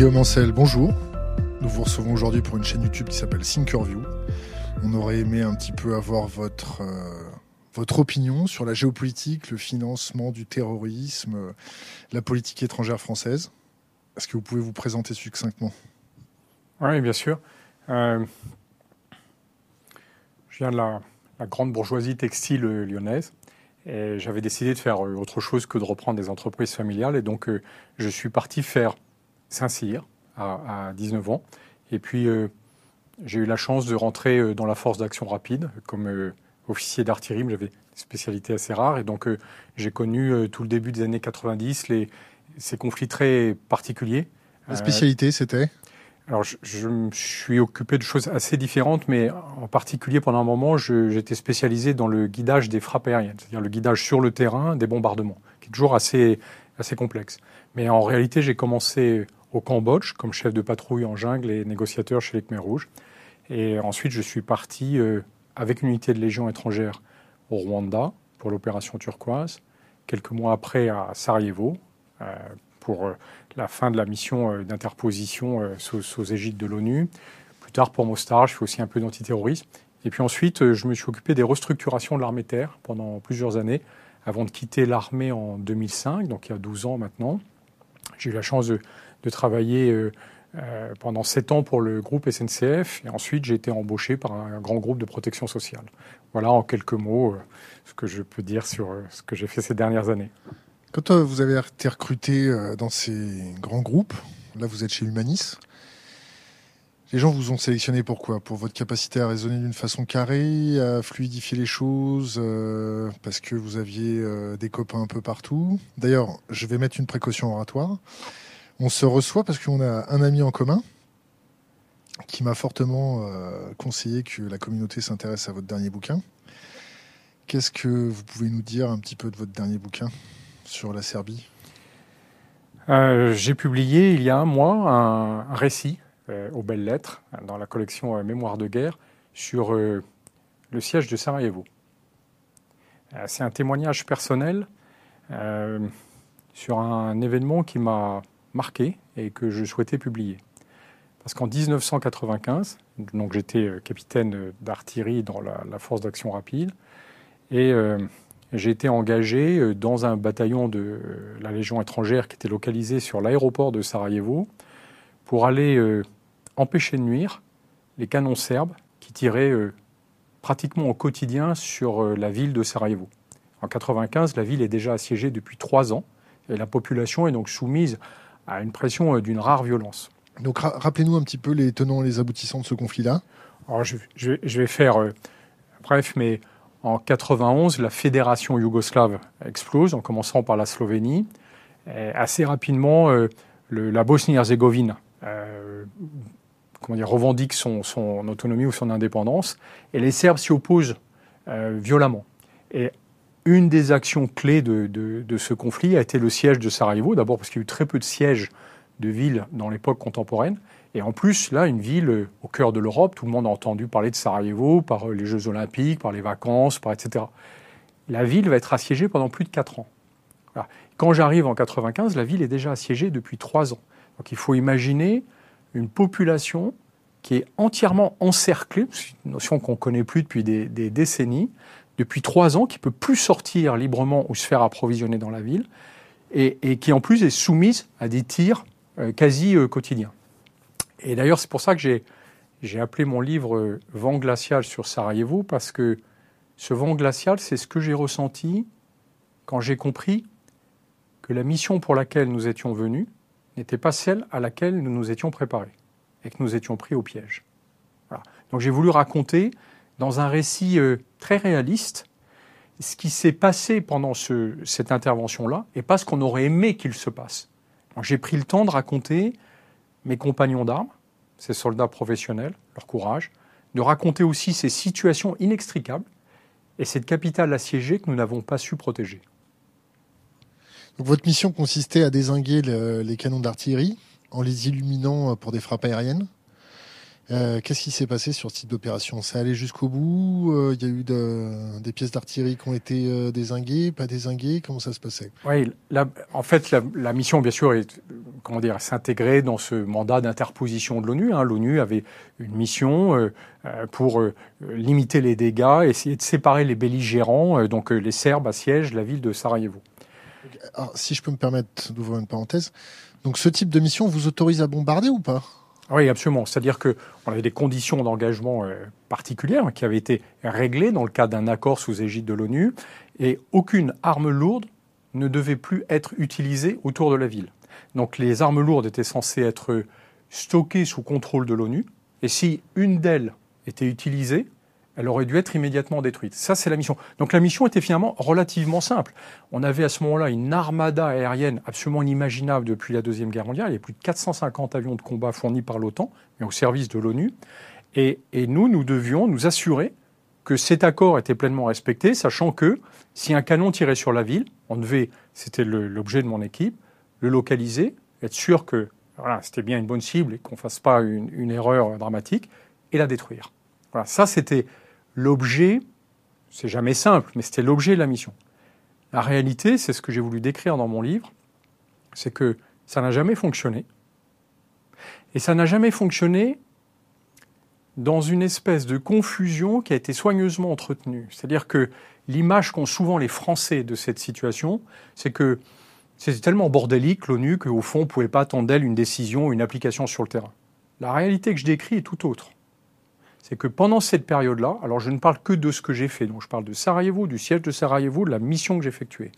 Guillaume Ancel, bonjour. Nous vous recevons aujourd'hui pour une chaîne YouTube qui s'appelle Thinkerview. On aurait aimé un petit peu avoir votre, euh, votre opinion sur la géopolitique, le financement du terrorisme, euh, la politique étrangère française. Est-ce que vous pouvez vous présenter succinctement? Oui, bien sûr. Euh, je viens de la, la, grande bourgeoisie textile lyonnaise et j'avais décidé de faire autre chose que de reprendre des entreprises familiales et donc je suis parti faire Saint-Cyr à, 19 ans. Et puis, euh, j'ai eu la chance de rentrer euh, dans la force d'action rapide comme euh, officier d'artillerie. J'avais une spécialité assez rare. Et donc, j'ai connu tout le début des années 90 les, ces conflits très particuliers. La spécialité, c'était? alors, je, me suis occupé de choses assez différentes, mais en particulier, pendant un moment, j'étais spécialisé dans le guidage des frappes aériennes, c'est-à-dire le guidage sur le terrain des bombardements, qui est toujours assez, assez complexe. Mais en réalité, j'ai commencé au Cambodge comme chef de patrouille en jungle et négociateur chez les Khmer Rouges. Et ensuite, je suis parti euh, avec une unité de Légion étrangère au Rwanda pour l'opération turquoise. Quelques mois après, à Sarajevo, euh, pour euh, la fin de la mission d'interposition sous, sous, égide de l'ONU. Plus tard, pour Mostar, je fais aussi un peu d'antiterrorisme. Et puis ensuite, je me suis occupé des restructurations de l'armée terre pendant plusieurs années, avant de quitter l'armée en 2005, donc il y a 12 ans maintenant. J'ai eu la chance de de travailler euh, euh, pendant sept ans pour le groupe SNCF et ensuite j'ai été embauché par un grand groupe de protection sociale. Voilà en quelques mots euh, ce que je peux dire sur ce que j'ai fait ces dernières années. Quand vous avez été recruté dans ces grands groupes, là vous êtes chez Humanis, les gens vous ont sélectionné pourquoi Pour votre capacité à raisonner d'une façon carrée, à fluidifier les choses, parce que vous aviez des copains un peu partout? D'ailleurs, je vais mettre une précaution oratoire. On se reçoit parce qu'on a un ami en commun qui m'a fortement euh, conseillé que la communauté s'intéresse à votre dernier bouquin. Qu'est-ce que vous pouvez nous dire un petit peu de votre dernier bouquin sur la Serbie? Euh, J'ai publié il y a un mois un, récit euh, aux belles lettres dans la collection Mémoire de guerre sur le siège de Sarajevo. C'est un témoignage personnel sur un événement qui m'a marqué et que je souhaitais publier. Parce qu'en 1995, donc j'étais euh, capitaine d'artillerie dans la, force d'action rapide, et euh, j'ai été engagé euh, dans un bataillon de la Légion étrangère qui était localisé sur l'aéroport de Sarajevo pour aller empêcher de nuire les canons serbes qui tiraient pratiquement au quotidien sur la ville de Sarajevo. En 1995, la ville est déjà assiégée depuis trois ans et la population est donc soumise à une pression euh, d'une rare violence. Donc rappelez-nous un petit peu les tenants et les aboutissants de ce conflit-là. je, vais faire euh, bref, mais en 91, la fédération yougoslave explose, en commençant par la Slovénie. assez rapidement, euh, la Bosnie-Herzégovine revendique son, son, autonomie ou son indépendance, et les Serbes s'y opposent violemment. Et une des actions clés de, ce conflit a été le siège de Sarajevo, d'abord parce qu'il y a eu très peu de sièges de villes dans l'époque contemporaine, et en plus, là, une ville euh, au cœur de l'Europe, tout le monde a entendu parler de Sarajevo par euh, les Jeux Olympiques, par les vacances, par etc. La ville va être assiégée pendant plus de 4 ans. Quand j'arrive en 95, la ville est déjà assiégée depuis 3 ans. Donc il faut imaginer une population qui est entièrement encerclée, une notion qu'on ne connaît plus depuis des décennies, depuis trois ans, qui peut plus sortir librement ou se faire approvisionner dans la ville, et, qui en plus est soumise à des tirs euh, quasi euh, quotidiens. Et d'ailleurs, c'est pour ça que j'ai appelé mon livre euh, Vent glacial sur Sarajevo, parce que ce vent glacial, c'est ce que j'ai ressenti quand j'ai compris que la mission pour laquelle nous étions venus n'était pas celle à laquelle nous nous étions préparés, et que nous étions pris au piège. Donc j'ai voulu raconter dans un récit très réaliste ce qui s'est passé pendant cette intervention-là et pas ce qu'on aurait aimé qu'il se passe. J'ai pris le temps de raconter mes compagnons d'armes, ces soldats professionnels, leur courage, de raconter aussi ces situations inextricables et cette capitale assiégée que nous n'avons pas su protéger. votre mission consistait à désinguer les canons d'artillerie en les illuminant pour des frappes aériennes? Euh, qu'est-ce qui s'est passé sur ce type d'opération? Ça allait jusqu'au bout? Euh, Il y a eu des pièces d'artillerie qui ont été euh, désinguées, pas désinguées? Comment ça se passait? Oui, en fait, la, mission, bien sûr, est comment dire, s'intégrer dans ce mandat d'interposition de l'ONU. Hein. L'ONU avait une mission pour limiter les dégâts, essayer de séparer les belligérants. donc les Serbes assiègent la ville de Sarajevo. Alors, si je peux me permettre d'ouvrir une parenthèse, donc ce type de mission vous autorise à bombarder ou pas? Oui, absolument. C'est-à-dire qu'on avait des conditions d'engagement particulières qui avaient été réglées dans le cadre d'un accord sous égide de l'ONU, et aucune arme lourde ne devait plus être utilisée autour de la ville. Donc les armes lourdes étaient censées être stockées sous contrôle de l'ONU, et si une d'elles était utilisée, elle aurait dû être immédiatement détruite. Ça, c'est la mission. Donc la mission était finalement relativement simple. On avait à ce moment-là une armada aérienne absolument inimaginable depuis la Deuxième Guerre mondiale. Il y a plus de 450 avions de combat fournis par l'OTAN et au service de l'ONU. Et, et, nous, nous devions nous assurer que cet accord était pleinement respecté, sachant que si un canon tirait sur la ville, on devait, c'était l'objet de mon équipe, le localiser, être sûr que voilà, c'était bien une bonne cible et qu'on ne fasse pas une, erreur dramatique, et la détruire. Voilà, ça c'était l'objet, c'est jamais simple, mais c'était l'objet de la mission. La réalité, c'est ce que j'ai voulu décrire dans mon livre, c'est que ça n'a jamais fonctionné. Et ça n'a jamais fonctionné dans une espèce de confusion qui a été soigneusement entretenue. C'est-à-dire que l'image qu'ont souvent les Français de cette situation, c'est que c'était tellement bordélique, l'ONU, qu'au fond, on ne pouvait pas attendre d'elle une décision, une application sur le terrain. La réalité que je décris est tout autre. C'est que pendant cette période-là, alors je ne parle que de ce que j'ai fait, donc je parle de Sarajevo, du siège de Sarajevo, de la mission que j'ai effectuée.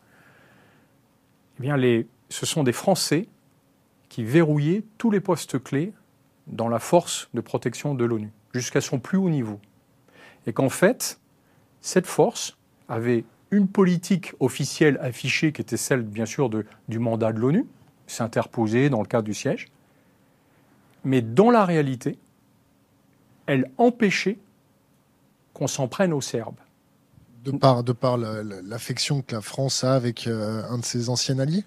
Eh bien, ce sont des Français qui verrouillaient tous les postes clés dans la force de protection de l'ONU, jusqu'à son plus haut niveau. Et qu'en fait, cette force avait une politique officielle affichée qui était celle, bien sûr, du mandat de l'ONU, s'interposer dans le cadre du siège. Mais dans la réalité, elle empêchait qu'on s'en prenne aux Serbes. De par, de par l'affection que la France a avec euh, un de ses anciens alliés?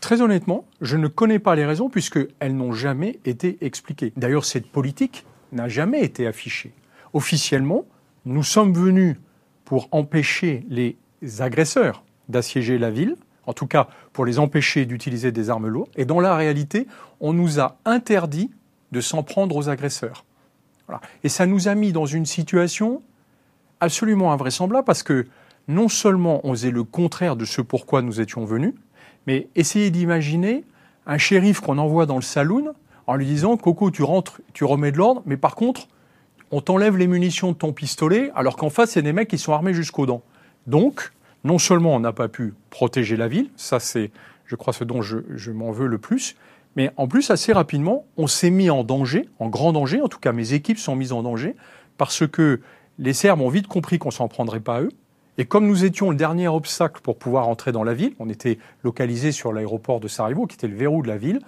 Très honnêtement, je ne connais pas les raisons puisqu'elles n'ont jamais été expliquées. D'ailleurs, cette politique n'a jamais été affichée. Officiellement, nous sommes venus pour empêcher les agresseurs d'assiéger la ville, en tout cas pour les empêcher d'utiliser des armes lourdes. Et dans la réalité, on nous a interdit de s'en prendre aux agresseurs. Et ça nous a mis dans une situation absolument invraisemblable parce que non seulement on faisait le contraire de ce pourquoi nous étions venus, mais essayez d'imaginer un shérif qu'on envoie dans le saloon en lui disant Coco, tu rentres, tu remets de l'ordre, mais par contre, on t'enlève les munitions de ton pistolet, alors qu'en face, a des mecs qui sont armés jusqu'aux dents. Donc, non seulement on n'a pas pu protéger la ville, ça c'est, je crois, ce dont je, m'en veux le plus, mais en plus, assez rapidement, on s'est mis en danger, en grand danger, en tout cas mes équipes sont mises en danger, parce que les Serbes ont vite compris qu'on s'en prendrait pas à eux. Et comme nous étions le dernier obstacle pour pouvoir entrer dans la ville, on était localisé sur l'aéroport de Sarajevo, qui était le verrou de la ville,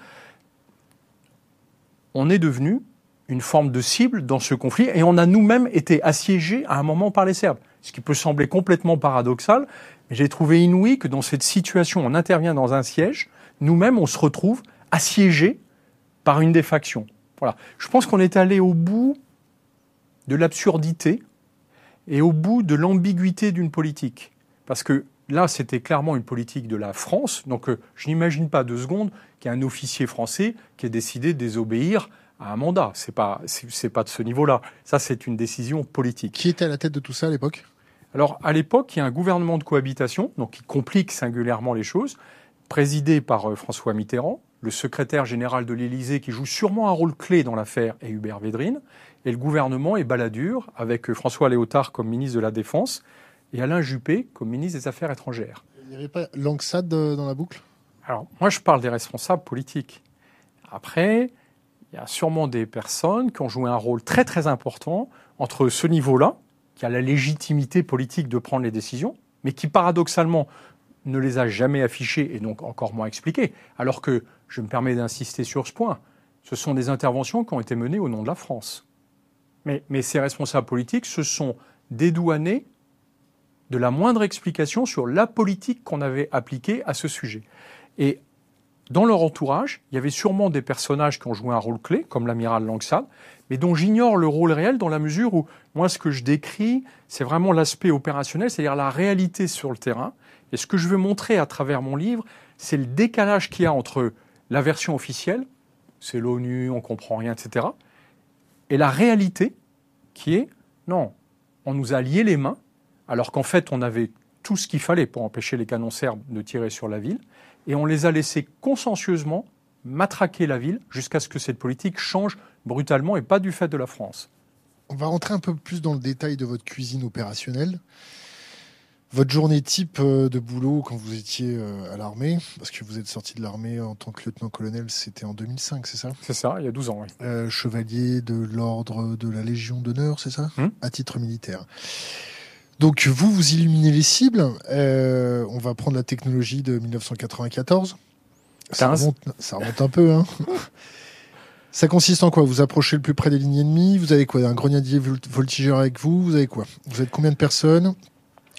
on est devenu une forme de cible dans ce conflit et on a nous-mêmes été assiégés à un moment par les Serbes. Ce qui peut sembler complètement paradoxal, mais j'ai trouvé inouï que dans cette situation, on intervient dans un siège, nous-mêmes on se retrouve assiégés par une des factions. Voilà. Je pense qu'on est allé au bout de l'absurdité et au bout de l'ambiguïté d'une politique. Parce que là, c'était clairement une politique de la France, donc euh, je n'imagine pas deux secondes qu'il y ait un officier français qui ait décidé de désobéir à un mandat. C'est pas, c'est pas de ce niveau-là. Ça, c'est une décision politique. Qui était à la tête de tout ça à l'époque? Alors, à l'époque, il y a un gouvernement de cohabitation, donc qui complique singulièrement les choses, présidé par euh, François Mitterrand, le secrétaire général de l'Élysée, qui joue sûrement un rôle clé dans l'affaire, est Hubert Védrine, et le gouvernement est baladur, avec François Léotard comme ministre de la Défense et Alain Juppé comme ministre des Affaires étrangères. Il n'y avait pas Langsad euh, dans la boucle? Alors, moi, je parle des responsables politiques. Après, il y a sûrement des personnes qui ont joué un rôle très très important entre ce niveau-là, qui a la légitimité politique de prendre les décisions, mais qui paradoxalement ne les a jamais affichées et donc encore moins expliquées, alors que, je me permets d'insister sur ce point, ce sont des interventions qui ont été menées au nom de la France. Mais, ces responsables politiques se sont dédouanés de la moindre explication sur la politique qu'on avait appliquée à ce sujet. Et dans leur entourage, il y avait sûrement des personnages qui ont joué un rôle clé, comme l'amiral Langsad, mais dont j'ignore le rôle réel dans la mesure où moi ce que je décris, c'est vraiment l'aspect opérationnel, c'est-à-dire la réalité sur le terrain. Et ce que je veux montrer à travers mon livre, c'est le décalage qu'il y a entre la version officielle, c'est l'ONU, on comprend rien, etc., et la réalité qui est, non, on nous a lié les mains, alors qu'en fait, on avait tout ce qu'il fallait pour empêcher les canons serbes de tirer sur la ville, et on les a laissés consciencieusement matraquer la ville jusqu'à ce que cette politique change brutalement et pas du fait de la France. On va rentrer un peu plus dans le détail de votre cuisine opérationnelle. Votre journée type euh, de boulot quand vous étiez euh, à l'armée, parce que vous êtes sorti de l'armée en tant que lieutenant-colonel, c'était en 2005, c'est ça? C'est ça, il y a 12 ans, oui. Euh, chevalier de l'ordre de la Légion d'honneur, c'est ça? Hmm. À titre militaire. Donc vous, vous illuminez les cibles. Euh, on va prendre la technologie de 1994. Ça 15. remonte, ça remonte un peu. Hein. Ça consiste en quoi? Vous approchez le plus près des lignes ennemies? Vous avez quoi? Un grenadier vol- voltigeur avec vous? Vous avez quoi? Vous êtes combien de personnes?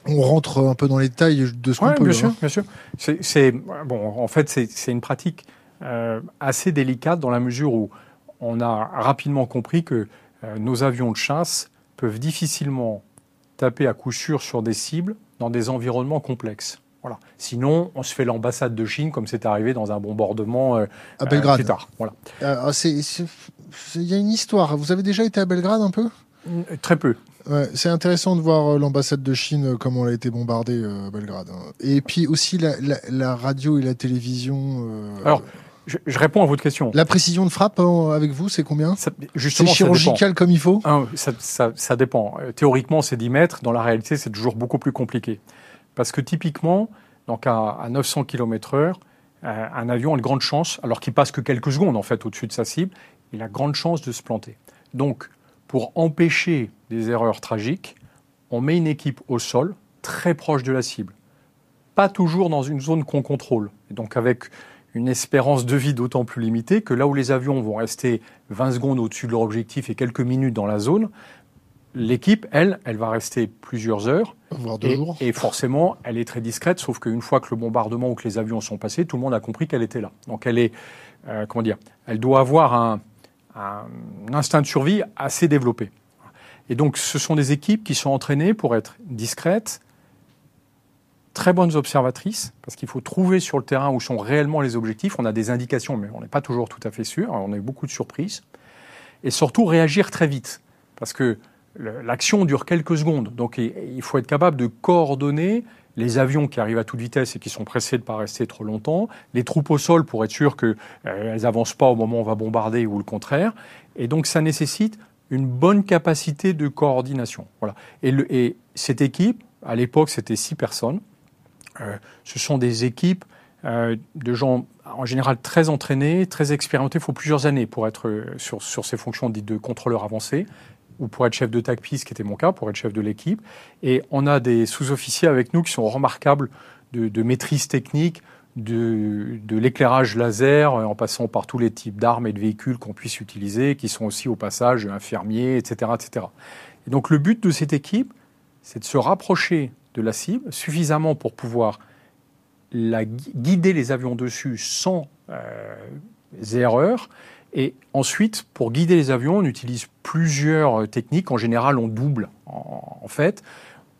On rentre un peu dans les détails de ce qu'on peut. bien hein. sûr, bien sûr. C'est, bon, en fait, c'est, une pratique euh, assez délicate dans la mesure où on a rapidement compris que euh, nos avions de chasse peuvent difficilement taper à coup sûr sur des cibles dans des environnements complexes. Voilà. Sinon, on se fait l'ambassade de Chine comme c'est arrivé dans un bombardement euh, À euh, Belgrade. plus tard. Voilà. Euh, c'est- Il y a une histoire. Vous avez déjà été à Belgrade un peu? Très peu. Ouais, c'est intéressant de voir euh, l'ambassade de Chine, euh, comment elle a été bombardée euh, à Belgrade. hein. Et puis aussi la, la- la radio et la télévision. euh, Alors, Je, je réponds à votre question. la précision de frappe avec vous, c'est combien? Ça- C'est justement, chirurgical comme il faut? Ça, ça- ça dépend. Théoriquement, c'est 10 mètres. Dans la réalité, c'est toujours beaucoup plus compliqué. Parce que typiquement, donc à, à 900 km/h, un avion a de grandes chances, alors qu'il passe que quelques secondes en fait au-dessus de sa cible, il a grande chance de se planter. Donc, pour empêcher des erreurs tragiques, on met une équipe au sol, très proche de la cible. Pas toujours dans une zone qu'on contrôle. Et donc, avec une espérance de vie d'autant plus limitée que là où les avions vont rester 20 secondes au-dessus de leur objectif et quelques minutes dans la zone, l'équipe, elle, elle va rester plusieurs heures. Voire deux Et, jours. et forcément, elle est très discrète, sauf qu'une fois que le bombardement ou que les avions sont passés, tout le monde a compris qu'elle était là. Donc elle est, euh, comment dire, elle doit avoir un, un instinct de survie assez développé. Et donc ce sont des équipes qui sont entraînées pour être discrètes, très bonnes observatrices, parce qu'il faut trouver sur le terrain où sont réellement les objectifs. On a des indications, mais on n'est pas toujours tout à fait sûr. On a eu beaucoup de surprises. Et surtout réagir très vite, parce que l'action dure quelques secondes. Donc il faut être capable de coordonner les avions qui arrivent à toute vitesse et qui sont pressés de ne pas rester trop longtemps, les troupes au sol pour être sûr qu'elles n'avancent pas au moment où on va bombarder ou le contraire. Et donc ça nécessite une bonne capacité de coordination. Voilà. Et, cette équipe, à l'époque, c'était six personnes. Euh, ce sont des équipes euh, de gens en général très entraînés, très expérimentés. Il faut plusieurs années pour être euh, sur, ces fonctions dites de contrôleur avancé ou pour être chef de TACPI, ce qui était mon cas, pour être chef de l'équipe. Et on a des sous-officiers avec nous qui sont remarquables de, maîtrise technique, de, l'éclairage laser, euh, en passant par tous les types d'armes et de véhicules qu'on puisse utiliser, qui sont aussi au passage infirmiers, etc., etc. Et donc le but de cette équipe, c'est de se rapprocher de la cible suffisamment pour pouvoir la gui- guider les avions dessus sans euh, erreurs. Et ensuite, pour guider les avions, on utilise plusieurs euh, techniques. En général, on double. En, fait,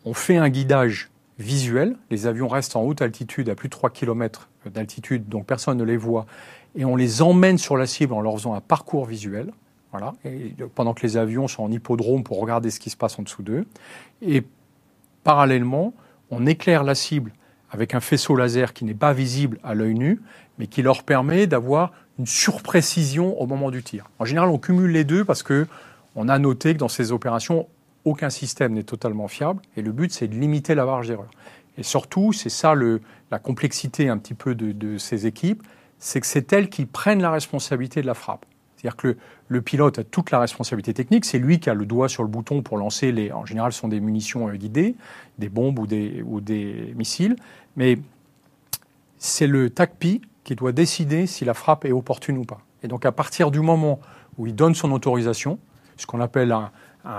on fait un guidage visuel. Les avions restent en haute altitude, à plus de 3 km d'altitude, donc personne ne les voit. Et on les emmène sur la cible en leur faisant un parcours visuel. Voilà. Et pendant que les avions sont en hippodrome pour regarder ce qui se passe en dessous d'eux. Et parallèlement, on éclaire la cible avec un faisceau laser qui n'est pas visible à l'œil nu, mais qui leur permet d'avoir une surprécision au moment du tir. En général, on cumule les deux parce que on a noté que dans ces opérations, aucun système n'est totalement fiable, et le but, c'est de limiter la marge d'erreur. Et surtout, c'est ça la complexité un petit peu de, ces équipes, c'est que c'est elles qui prennent la responsabilité de la frappe. C'est-à-dire que le, le pilote a toute la responsabilité technique, c'est lui qui a le doigt sur le bouton pour lancer les. En général, ce sont des munitions euh, guidées, des bombes ou des, ou des missiles, mais c'est le TACPI qui doit décider si la frappe est opportune ou pas. Et donc, à partir du moment où il donne son autorisation, ce qu'on appelle un, un,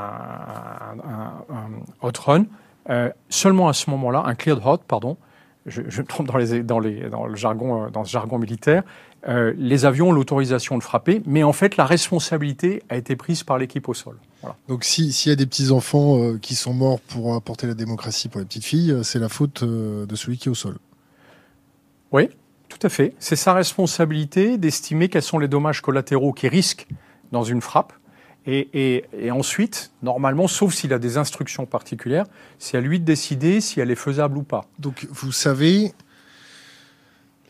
un- un hot run, euh, seulement à ce moment-là, un cleared hot, pardon, je, je me trompe dans, les, dans, les, dans, le jargon, euh, dans ce jargon militaire, euh, les avions ont l'autorisation de frapper, mais en fait, la responsabilité a été prise par l'équipe au sol. Voilà. Donc si- s'il y a des petits-enfants euh, qui sont morts pour apporter la démocratie pour les petites filles, c'est la faute de celui qui est au sol. Oui, tout à fait. C'est sa responsabilité d'estimer quels sont les dommages collatéraux qui risquent dans une frappe. Et, ensuite, normalement, sauf s'il a des instructions particulières, c'est à lui de décider si elle est faisable ou pas. Donc, vous savez,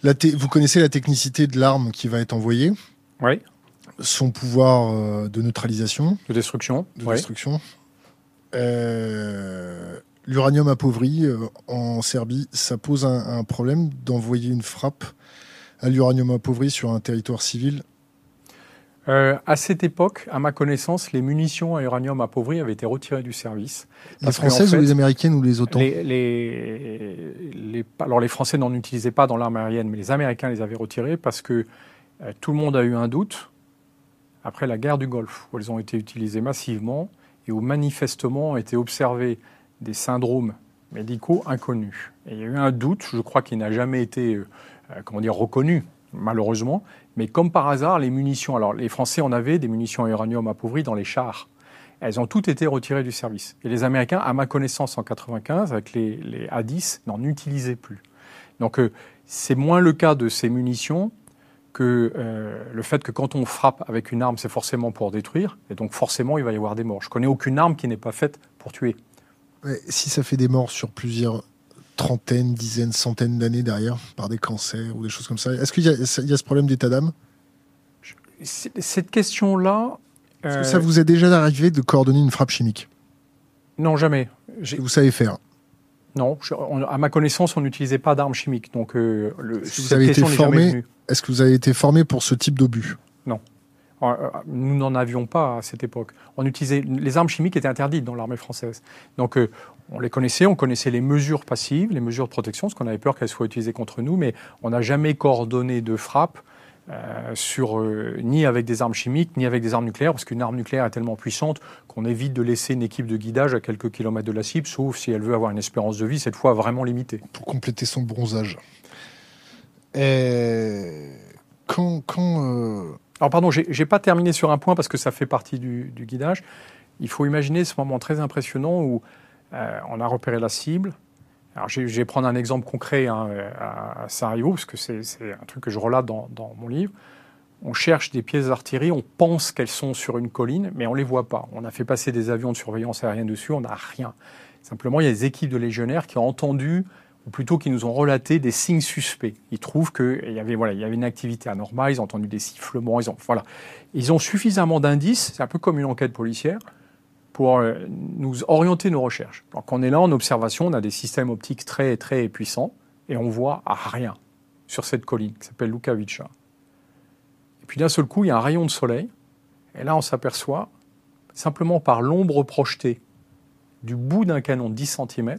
vous connaissez la technicité de l'arme qui va être envoyée? Oui. Son pouvoir euh, de neutralisation? De destruction. De destruction. Euh, l'uranium appauvri euh, en Serbie, ça pose un, problème d'envoyer une frappe à l'uranium appauvri sur un territoire civil euh, à cette époque, à ma connaissance, les munitions à uranium appauvri avaient été retirées du service. Les françaises ou les américaines ou les OTAN les, les, Alors les Français n'en utilisaient pas dans l'arme aérienne, mais les Américains les avaient retirées parce que tout le monde a eu un doute après la guerre du Golfe, où elles ont été utilisées massivement et où manifestement ont été observés des syndromes médicaux inconnus. Et il y a eu un doute, je crois qu'il n'a jamais été euh, euh, comment dire, reconnu, malheureusement, mais comme par hasard, les munitions, alors les Français en avaient des munitions à uranium appauvri dans les chars. Elles ont toutes été retirées du service. Et les Américains, à ma connaissance, en 1995, avec les, les A-10, n'en utilisaient plus. Donc euh, c'est moins le cas de ces munitions que euh, le fait que quand on frappe avec une arme, c'est forcément pour détruire, et donc forcément il va y avoir des morts. Je connais aucune arme qui n'est pas faite pour tuer. si ça fait des morts sur plusieurs trentaines, dizaines, centaines d'années derrière, par des cancers ou des choses comme ça, est-ce qu'il y, a ce problème d'état d'âme? Cette question-là... Est-ce que ça euh, vous est déjà arrivé de coordonner une frappe chimique? Non, jamais. Vous savez faire? Non, à ma connaissance, on n'utilisait pas d'armes chimiques. Donc, euh, le, vous avez été formé est-ce que vous avez été formé pour ce type d'obus? Non. Euh, nous n'en avions pas à cette époque. On utilisait les armes chimiques étaient interdites dans l'armée française. Donc euh, on les connaissait, on connaissait les mesures passives, les mesures de protection, parce qu'on avait peur qu'elles soient utilisées contre nous, mais on n'a jamais coordonné de frappe sur ni avec des armes chimiques ni avec des armes nucléaires, parce qu'une arme nucléaire est tellement puissante qu'on évite de laisser une équipe de guidage à quelques kilomètres de la cible, sauf si elle veut avoir une espérance de vie cette fois vraiment limitée. Pour compléter son bronzage. Et quand. quand euh, Alors, pardon, j'ai pas terminé sur un point parce que ça fait partie du, guidage. Il faut imaginer ce moment très impressionnant où euh, on a repéré la cible. Alors, je vais prendre un exemple concret hein, à Sarajevo, parce que c'est un truc que je relate dans, dans, mon livre. On cherche des pièces d'artillerie, on pense qu'elles sont sur une colline, mais on ne les voit pas. On a fait passer des avions de surveillance aérienne dessus, on n'a rien. Simplement, il y a des équipes de légionnaires qui ont entendu ou plutôt qui nous ont relaté des signes suspects. Ils trouvent qu'il y avait voilà, il y avait une activité anormale, ils ont entendu des sifflements, ils ont voilà, ils ont suffisamment d'indices, c'est un peu comme une enquête policière pour euh, nous orienter nos recherches. Donc on est là en observation, on a des systèmes optiques très très puissants et on voit rien sur cette colline qui s'appelle Lukavica. Et puis d'un seul coup, il y a un rayon de soleil et là on s'aperçoit simplement par l'ombre projetée du bout d'un canon de 10 cm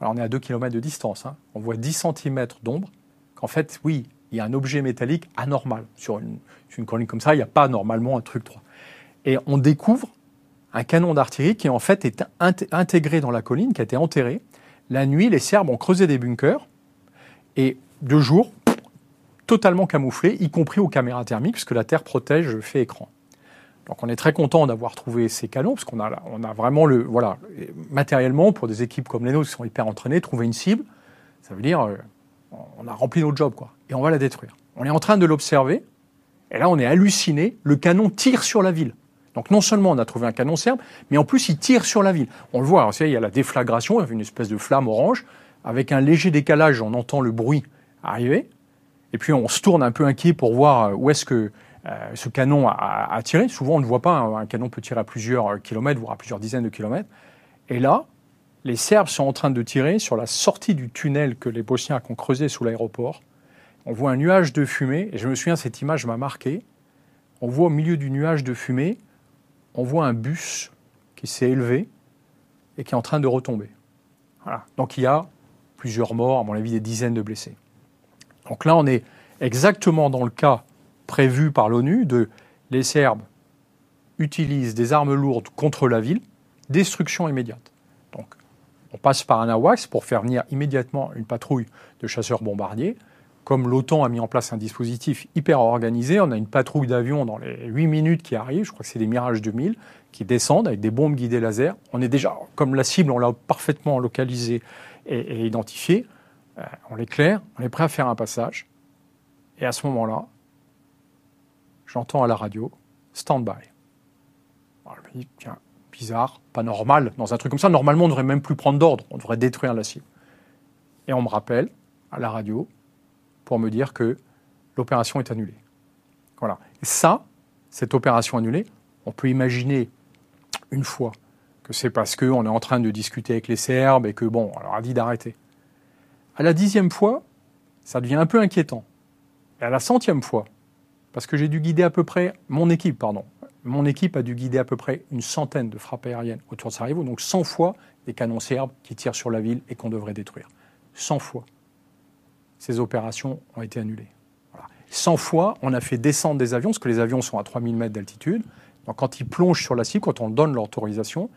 alors on est à 2 km de distance, hein. on voit 10 cm d'ombre, qu'en fait, oui, il y a un objet métallique anormal. Sur une, colline comme ça, il n'y a pas normalement un truc droit. Et on découvre un canon d'artillerie qui en fait est intégré dans la colline, qui a été enterré. La nuit, les Serbes ont creusé des bunkers, et de jour, totalement camouflé, y compris aux caméras thermiques, puisque la Terre protège fait écran. Donc on est très content d'avoir trouvé ces canons, parce qu'on a, on a vraiment le. Voilà, matériellement, pour des équipes comme les nôtres qui sont hyper entraînées, trouver une cible, ça veut dire euh, on a rempli notre job, quoi. Et on va la détruire. On est en train de l'observer, et là on est halluciné, le canon tire sur la ville. Donc non seulement on a trouvé un canon serbe, mais en plus il tire sur la ville. On le voit, il y a la déflagration, il y a une espèce de flamme orange, avec un léger décalage, on entend le bruit arriver, et puis on se tourne un peu inquiet pour voir où est-ce que euh, ce canon a, tiré. Souvent, on ne voit pas, hein. un, canon peut tirer à plusieurs kilomètres, voire à plusieurs dizaines de kilomètres. Et là, les Serbes sont en train de tirer sur la sortie du tunnel que les Bosniens ont creusé sous l'aéroport. On voit un nuage de fumée, et je me souviens, cette image m'a marqué. On voit au milieu du nuage de fumée, on voit un bus qui s'est élevé et qui est en train de retomber. Donc il y a plusieurs morts, à mon avis des dizaines de blessés. Donc là, on est exactement dans le cas prévu par l'ONU de les Serbes utilisent des armes lourdes contre la ville, destruction immédiate. Donc, on passe par un AWACS pour faire venir immédiatement une patrouille de chasseurs bombardiers. Comme l'OTAN a mis en place un dispositif hyper organisé, on a une patrouille d'avions dans les 8 minutes qui arrive, je crois que c'est des Mirage 2000, qui descendent avec des bombes guidées laser. On est déjà, comme la cible, on l'a parfaitement localisée et, identifiée. Euh, on l'éclaire, on est prêt à faire un passage. Et à ce moment-là, j'entends à la radio stand-by. Alors, je me dis, tiens, bizarre, pas normal. Dans un truc comme ça, normalement, on ne devrait même plus prendre d'ordre, on devrait détruire la cible. Et on me rappelle à la radio pour me dire que l'opération est annulée. Voilà. Et ça, cette opération annulée, on peut imaginer une fois que c'est parce qu'on est en train de discuter avec les Serbes et que, bon, on leur a dit d'arrêter. À la dixième fois, ça devient un peu inquiétant. Et à la centième fois, parce que j'ai dû guider à peu près, mon équipe, pardon, mon équipe a dû guider à peu près une centaine de frappes aériennes autour de Sarajevo, donc 100 fois des canons serbes qui tirent sur la ville et qu'on devrait détruire. 100 fois. Ces opérations ont été annulées. 100 fois, on a fait descendre des avions, parce que les avions sont à 3000 mètres d'altitude. Donc quand ils plongent sur la cible, quand on donne l'autorisation,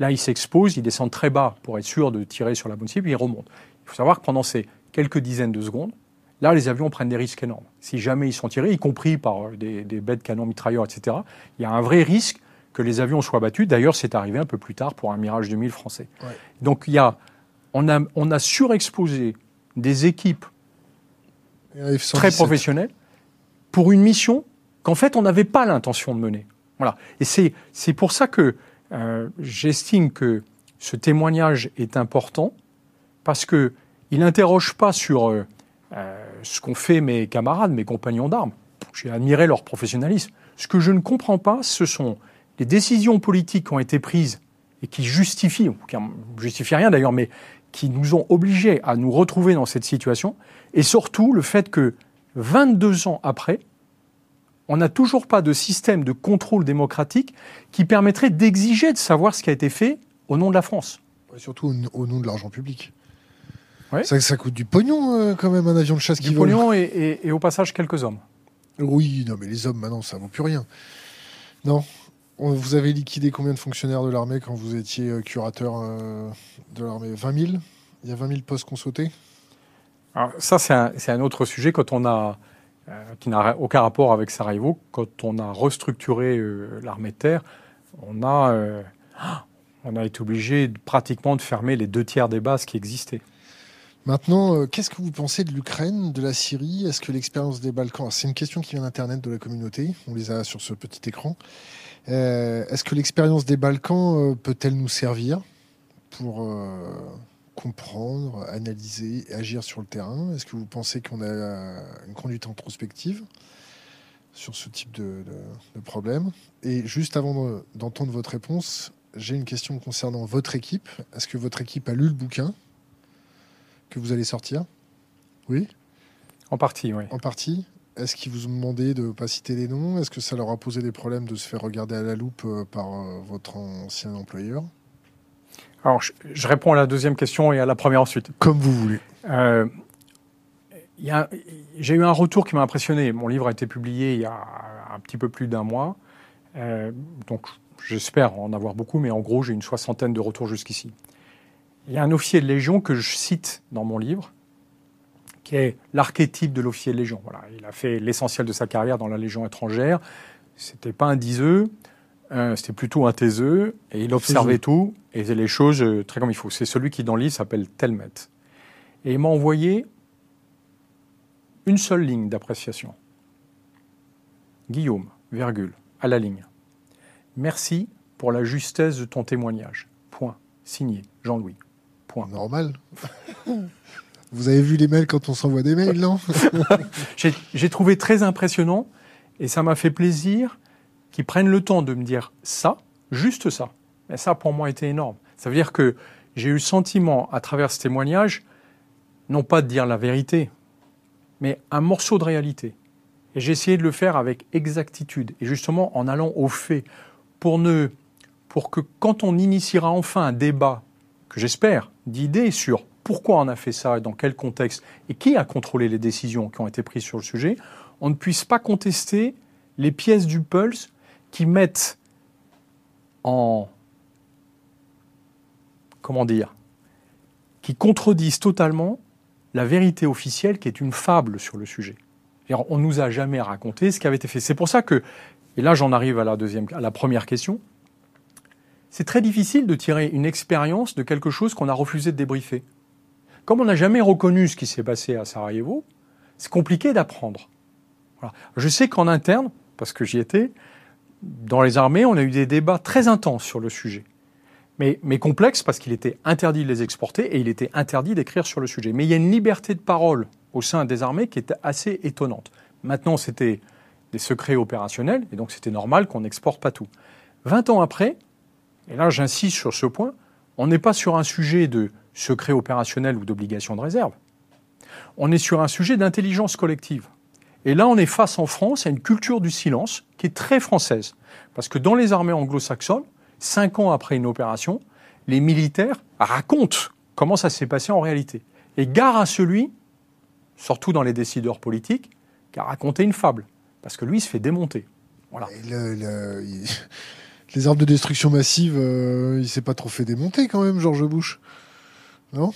là, ils s'exposent, ils descendent très bas pour être sûr de tirer sur la bonne cible, et ils remontent. Il faut savoir que pendant ces quelques dizaines de secondes, Là, les avions prennent des risques énormes. Si jamais ils sont tirés, y compris par euh, des, bêtes canons mitrailleurs, etc., il y a un vrai risque que les avions soient battus. D'ailleurs, c'est arrivé un peu plus tard pour un Mirage 2000 français. Donc, il y a, on, a, on a surexposé des équipes très professionnelles pour une mission qu'en fait, on n'avait pas l'intention de mener. Voilà. Et c'est pour ça que euh, j'estime que ce témoignage est important, parce qu'il n'interroge pas sur... Euh, euh, ce qu'ont fait mes camarades, mes compagnons d'armes. J'ai admiré leur professionnalisme. Ce que je ne comprends pas, ce sont les décisions politiques qui ont été prises et qui justifient, ou qui ne justifient rien d'ailleurs, mais qui nous ont obligés à nous retrouver dans cette situation, et surtout le fait que 22 ans après, on n'a toujours pas de système de contrôle démocratique qui permettrait d'exiger de savoir ce qui a été fait au nom de la France. surtout au nom de l'argent public. Ça, coûte du pognon euh, quand même un avion de chasse du pognon et, au passage quelques hommes. Oui, non mais les hommes maintenant ça vaut plus rien. Non. Vous avez liquidé combien de fonctionnaires de l'armée quand vous étiez euh, curateur euh, de l'armée? 20 000 Il y a 20 000 postes qu'on sautait Alors, Ça c'est un, autre sujet a qui n'a aucun rapport avec Sarajevo. Quand on a restructuré l'armée de terre, on a a été obligé pratiquement de fermer les deux tiers des bases qui existaient. Maintenant, euh, qu'est-ce que vous pensez de l'Ukraine, de la Syrie? Est-ce que l'expérience des Balkans, c'est une question qui vient d'Internet de la communauté, on les a sur ce petit écran. Euh, est-ce que l'expérience des Balkans euh, peut-elle nous servir pour comprendre, analyser agir sur le terrain? Est-ce que vous pensez qu'on a une conduite introspective sur ce type de, problème? Et juste avant d'entendre votre réponse, j'ai une question concernant votre équipe. Est-ce que votre équipe a lu le bouquin que vous allez sortir? Oui? En partie, oui. En partie? Est-ce qu'ils vous ont demandé de ne pas citer les noms? Est-ce que ça leur a posé des problèmes de se faire regarder à la loupe euh, par euh, votre ancien employeur? Alors, je, réponds à la deuxième question et à la première ensuite. Comme vous voulez. Euh, j'ai eu un retour qui m'a impressionné. Mon livre a été publié il y a un petit peu plus d'un mois. donc, j'espère en avoir beaucoup, mais en gros, j'ai une soixantaine de retours jusqu'ici. Il y a un officier de Légion que je cite dans mon livre, qui est l'archétype de l'officier de Légion. Voilà, il a fait l'essentiel de sa carrière dans la Légion étrangère. C'était pas un diseux, euh, c'était plutôt un taiseux, et il observait tout et faisait les choses euh, très comme il faut. C'est celui qui, dans le livre, s'appelle Telmet. Et il m'a envoyé une seule ligne d'appréciation. Guillaume, virgule, à la ligne. Merci pour la justesse de ton témoignage. Point. Signé, Jean-Louis. Normal. Vous avez vu les mails quand on s'envoie des mails, non? J'ai trouvé très impressionnant et ça m'a fait plaisir qu'ils prennent le temps de me dire ça, juste ça. Et ça, pour moi, était énorme. Ça veut dire que j'ai eu le sentiment, à travers ce témoignage, non pas de dire la vérité, mais un morceau de réalité. Et j'ai essayé de le faire avec exactitude et justement en allant aux faits pour ne pour que quand on initiera enfin un débat que j'espère, d'idées sur pourquoi on a fait ça dans quel contexte et qui a contrôlé les décisions qui ont été prises sur le sujet, on ne puisse pas contester les pièces du Pulse qui mettent en. Comment dire Qui contredisent totalement la vérité officielle qui est une fable sur le sujet. On ne nous a jamais raconté ce qui avait été fait. C'est pour ça que, et là j'en arrive à la, deuxième, à la première question, c'est très difficile de tirer une expérience de quelque chose qu'on a refusé de débriefer. Comme on n'a jamais reconnu ce qui s'est passé à Sarajevo, c'est compliqué d'apprendre. Je sais qu'en interne, parce que j'y étais, dans les armées, on a eu des débats très intenses sur le sujet. Mais, complexes parce qu'il était interdit de les exporter et il était interdit d'écrire sur le sujet. Mais il y a une liberté de parole au sein des armées qui est assez étonnante. Maintenant, c'était des secrets opérationnels et donc c'était normal qu'on n'exporte pas tout. Vingt ans après, et là j'insiste sur ce point, on n'est pas sur un sujet de secret opérationnel ou d'obligation de réserve. On est sur un sujet d'intelligence collective. Et là, on est face en France à une culture du silence qui est très française. Parce que dans les armées anglo-saxonnes, cinq ans après une opération, les militaires racontent comment ça s'est passé en réalité. Et gare à celui, surtout dans les décideurs politiques, qui a raconté une fable. Parce que lui, il se fait démonter. Voilà. Les armes de destruction massive, euh, il s'est pas trop fait démonter quand même, George Bush. Non?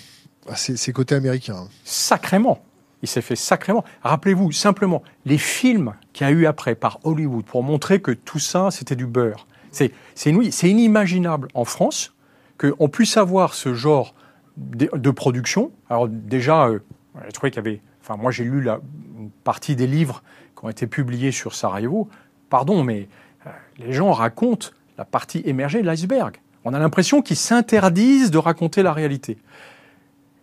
Ah, C'est côté américain. Hein. Sacrément. Il s'est fait sacrément. Rappelez-vous simplement les films qu'il y a eu après par Hollywood pour montrer que tout ça, c'était du beurre. C'est inimaginable en France qu'on puisse avoir ce genre de, production. Alors déjà, euh, je trouvais qu'il y avait... Enfin, moi j'ai lu la partie des livres qui ont été publiés sur Sarajevo. Pardon, mais euh, les gens racontent la partie émergée de l'iceberg. On a l'impression qu'ils s'interdisent de raconter la réalité.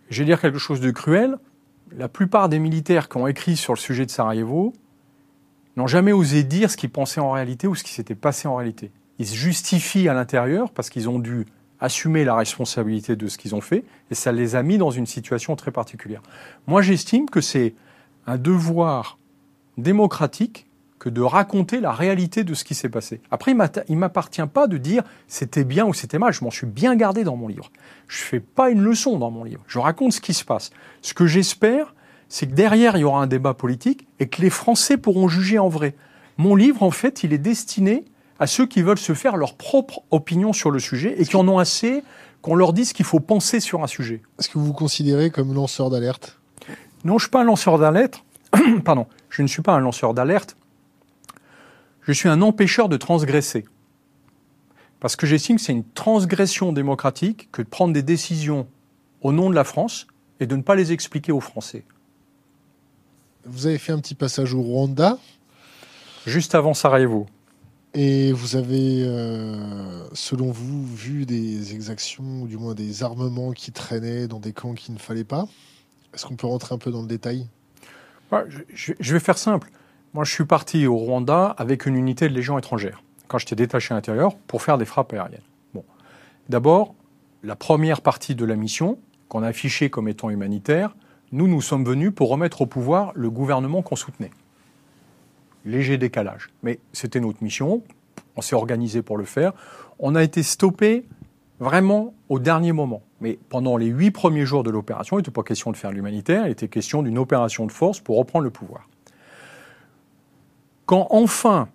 Je vais dire quelque chose de cruel. La plupart des militaires qui ont écrit sur le sujet de Sarajevo n'ont jamais osé dire ce qu'ils pensaient en réalité ou ce qui s'était passé en réalité. Ils se justifient à l'intérieur parce qu'ils ont dû assumer la responsabilité de ce qu'ils ont fait et ça les a mis dans une situation très particulière. Moi, j'estime que c'est un devoir démocratique que de raconter la réalité de ce qui s'est passé. Après, il ne m'appartient pas de dire c'était bien ou c'était mal. Je m'en suis bien gardé dans mon livre. Je ne fais pas une leçon dans mon livre. Je raconte ce qui se passe. Ce que j'espère, c'est que derrière, il y aura un débat politique et que les Français pourront juger en vrai. Mon livre, en fait, il est destiné à ceux qui veulent se faire leur propre opinion sur le sujet et qui en ont assez qu'on leur dise qu'il faut penser sur un sujet. Est-ce que vous vous considérez comme lanceur d'alerte? Non, je ne suis pas un lanceur d'alerte. Pardon, je ne suis pas un lanceur d'alerte. Je suis un empêcheur de transgresser. Parce que j'estime que c'est une transgression démocratique que de prendre des décisions au nom de la France et de ne pas les expliquer aux Français. Vous avez fait un petit passage au Rwanda Juste avant Sarajevo. Et vous avez, euh, selon vous, vu des exactions, ou du moins des armements qui traînaient dans des camps qu'il ne fallait pas? Est-ce qu'on peut rentrer un peu dans le détail? Je, vais faire simple. Moi, je suis parti au Rwanda avec une unité de légion étrangère, quand j'étais détaché à l'intérieur, pour faire des frappes aériennes. Bon. D'abord, la première partie de la mission, qu'on a affichée comme étant humanitaire, nous, nous sommes venus pour remettre au pouvoir le gouvernement qu'on soutenait. Léger décalage. Mais c'était notre mission, on s'est organisé pour le faire. On a été stoppé vraiment au dernier moment. Mais pendant les huit premiers jours de l'opération, il n'était pas question de faire l'humanitaire, il était question d'une opération de force pour reprendre le pouvoir. Quand enfin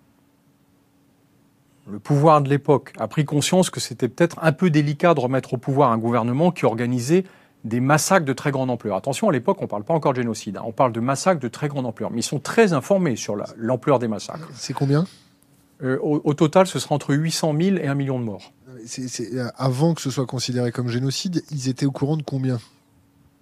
le pouvoir de l'époque a pris conscience que c'était peut-être un peu délicat de remettre au pouvoir un gouvernement qui organisait des massacres de très grande ampleur. Attention, à l'époque, on ne parle pas encore de génocide, hein. on parle de massacres de très grande ampleur, mais ils sont très informés sur l'ampleur des massacres. C'est combien? Euh, au, total, ce sera entre 800 000 et 1 million de morts. Euh, avant que ce soit considéré comme génocide, ils étaient au courant de combien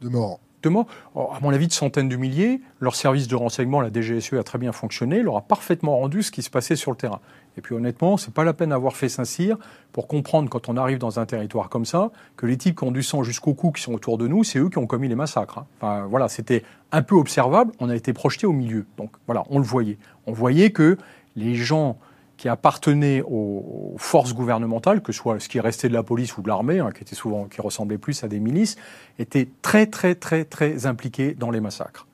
de morts? Morts, à mon avis, de centaines de milliers. Leur service de renseignement, la DGSE, a très bien fonctionné, leur a parfaitement rendu ce qui se passait sur le terrain. Et puis honnêtement, c'est pas la peine d'avoir fait Saint-Cyr pour comprendre quand on arrive dans un territoire comme ça que les types qui ont du sang jusqu'au cou qui sont autour de nous, c'est eux qui ont commis les massacres. Hein. Enfin voilà, c'était un peu observable. On a été projeté au milieu, donc voilà, on le voyait. On voyait que les gens qui appartenaient aux forces gouvernementales, que ce soit ce qui restait de la police ou de l'armée, hein, qui était souvent, qui ressemblait plus à des milices, étaient très très très très impliqués dans les massacres.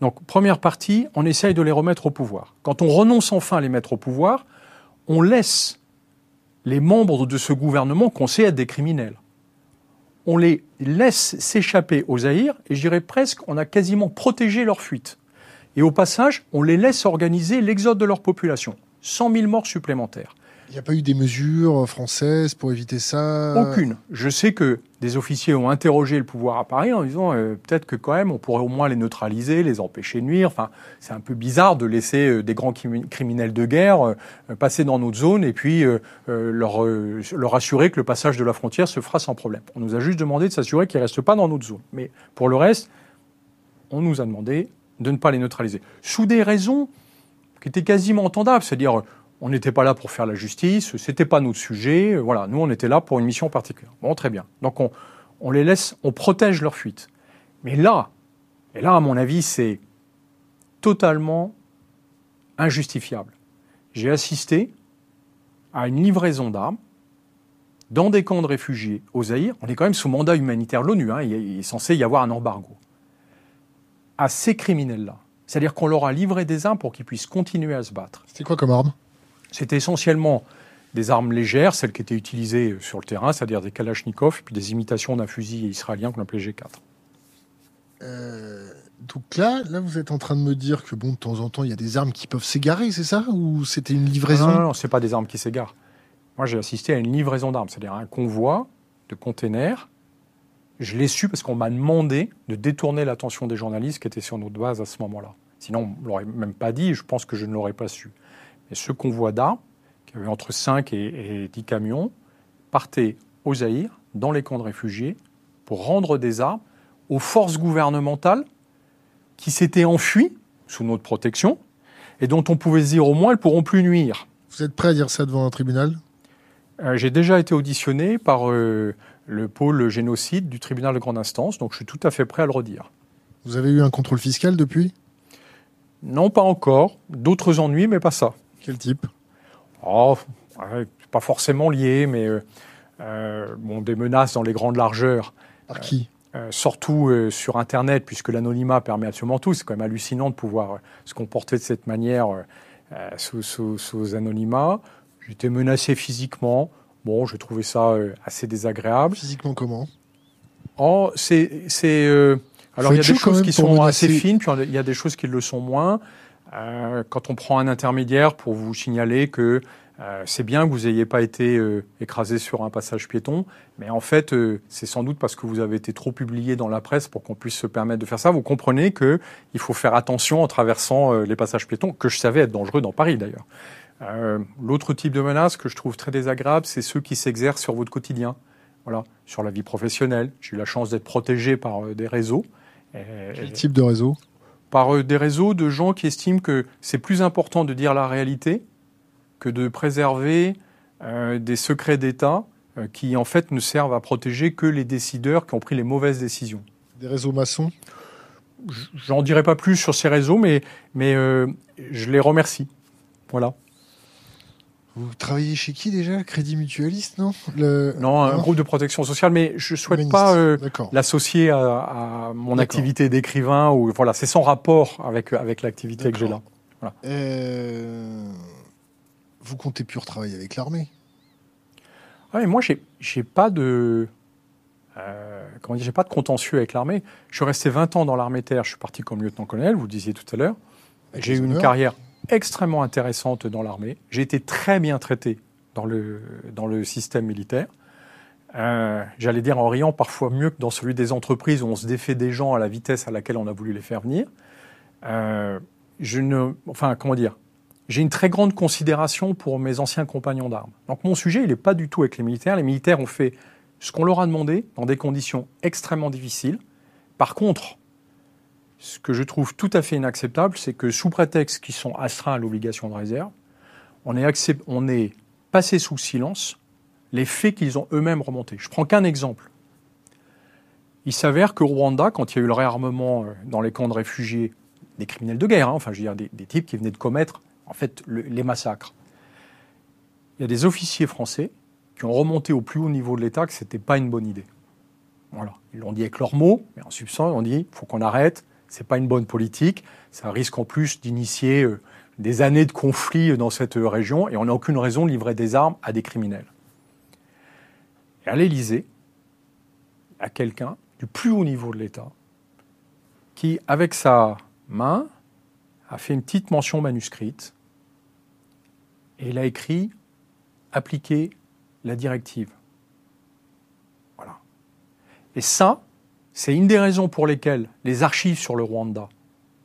Donc première partie, on essaye de les remettre au pouvoir. Quand on renonce enfin à les mettre au pouvoir, on laisse les membres de ce gouvernement qu'on sait être des criminels. On les laisse s'échapper aux Zaïre et je presque on a quasiment protégé leur fuite. Et au passage, on les laisse organiser l'exode de leur population. 100 000 morts supplémentaires. Il n'y a pas eu des mesures françaises pour éviter ça Aucune. Je sais que des officiers ont interrogé le pouvoir à Paris en disant euh, peut-être que quand même on pourrait au moins les neutraliser, les empêcher de nuire. Enfin, c'est un peu bizarre de laisser euh, des grands criminels de guerre euh, passer dans notre zone et puis leur, leur assurer que le passage de la frontière se fera sans problème. On nous a juste demandé de s'assurer qu'ils ne restent pas dans notre zone. Mais pour le reste, on nous a demandé de ne pas les neutraliser. Sous des raisons qui était quasiment entendable, c'est-à-dire on n'était pas là pour faire la justice, c'était pas notre sujet, voilà, nous on était là pour une mission particulière. Bon, très bien. Donc on, on les laisse, on protège leur fuite. Mais là, et là à mon avis, c'est totalement injustifiable. J'ai assisté à une livraison d'armes dans des camps de réfugiés au Zaïre. On est quand même sous mandat humanitaire de l'ONU, hein, il est censé y avoir un embargo. À ces criminels-là. C'est-à-dire qu'on leur a livré des armes pour qu'ils puissent continuer à se battre. C'était quoi comme arme? C'était essentiellement des armes légères, celles qui étaient utilisées sur le terrain, c'est-à-dire des Kalachnikov, et puis des imitations d'un fusil israélien qu'on appelait G4. Euh, donc là, là, vous êtes en train de me dire que bon, de temps en temps, il y a des armes qui peuvent s'égarer, c'est ça? Ou c'était une livraison? Non, non, non, c'est pas des armes qui s'égarent. Moi, j'ai assisté à une livraison d'armes, c'est-à-dire un convoi de containers. Je l'ai su parce qu'on m'a demandé de détourner l'attention des journalistes qui étaient sur notre base à ce moment-là. Sinon, on ne l'aurait même pas dit, je pense que je ne l'aurais pas su. Mais ce convoi d'armes, qui avait entre 5 et, 10 camions, partait au Zaïre, dans les camps de réfugiés, pour rendre des armes aux forces gouvernementales qui s'étaient enfuies sous notre protection et dont on pouvait se dire au moins elles pourront plus nuire. Vous êtes prêt à dire ça devant un tribunal? Euh, J'ai déjà été auditionné par euh, le pôle génocide du tribunal de grande instance, donc je suis tout à fait prêt à le redire. Vous avez eu un contrôle fiscal depuis? Non, pas encore. D'autres ennuis, mais pas ça. Quel type? Oh, pas forcément lié, mais euh, bon, des menaces dans les grandes largeurs. Par qui? surtout sur Internet, puisque l'anonymat permet absolument tout. C'est quand même hallucinant de pouvoir se comporter de cette manière sous, sous, sous, anonymat. J'étais menacé physiquement. Bon, j'ai trouvé ça euh, assez désagréable. Physiquement comment? Oh, c'est. Euh, alors, il y a des choses qui sont assez fines, puis il y a des choses qui le sont moins. Euh, quand on prend un intermédiaire pour vous signaler que c'est bien que vous n'ayez pas été écrasé sur un passage piéton, mais en fait, c'est sans doute parce que vous avez été trop publié dans la presse pour qu'on puisse se permettre de faire ça. Vous comprenez qu'il faut faire attention en traversant les passages piétons, que je savais être dangereux dans Paris d'ailleurs. Euh, l'autre type de menace que je trouve très désagréable, c'est ceux qui s'exercent sur votre quotidien, voilà, sur la vie professionnelle. J'ai eu la chance d'être protégé par euh, des réseaux. Quel type de réseau? Par euh, des réseaux de gens qui estiment que c'est plus important de dire la réalité que de préserver des secrets d'État qui en fait ne servent à protéger que les décideurs qui ont pris les mauvaises décisions. Des réseaux maçons? J'en dirai pas plus sur ces réseaux, mais, mais je les remercie. Voilà. Vous travaillez chez qui déjà? Crédit Mutualiste, non? Non, un groupe de protection sociale, mais je ne souhaite pas euh, l'associer à, mon activité d'écrivain. Ou voilà, c'est sans rapport avec avec l'activité que j'ai là. Euh, vous comptez plus retravailler avec l'armée? Ah, Moi, j'ai j'ai pas de euh, comment dire, j'ai pas de contentieux avec l'armée. Je suis resté 20 ans dans l'armée terre. Je suis parti comme lieutenant-colonel. Vous disiez tout à l'heure. J'ai eu une carrière extrêmement intéressante dans l'armée. J'ai été très bien traité dans le, dans le système militaire. Euh, J'allais dire en riant, parfois mieux que dans celui des entreprises où on se défait des gens à la vitesse à laquelle on a voulu les faire venir. Euh, je ne, enfin, comment dire J'ai une très grande considération pour mes anciens compagnons d'armes. Donc mon sujet, il n'est pas du tout avec les militaires. Les militaires ont fait ce qu'on leur a demandé dans des conditions extrêmement difficiles. Par contre, ce que je trouve tout à fait inacceptable, c'est que sous prétexte qu'ils sont astreints à l'obligation de réserve, on est, passé sous silence les faits qu'ils ont eux-mêmes remontés. Je prends qu'un exemple. Il s'avère qu'au Rwanda, quand il y a eu le réarmement euh, dans les camps de réfugiés des criminels de guerre, hein, enfin je veux dire des, types qui venaient de commettre en fait les massacres, il y a des officiers français qui ont remonté au plus haut niveau de l'État que ce n'était pas une bonne idée. Voilà. Ils l'ont dit avec leurs mots, mais en substance, on dit il faut qu'on arrête, c'est pas une bonne politique. Ça risque en plus d'initier euh, des années de conflits dans cette région et on n'a aucune raison de livrer des armes à des criminels. Et à l'Élysée, à quelqu'un du plus haut niveau de l'État qui, avec sa main, a fait une petite mention manuscrite et il a écrit appliquer la directive. Voilà. Et ça, c'est une des raisons pour lesquelles les archives sur le Rwanda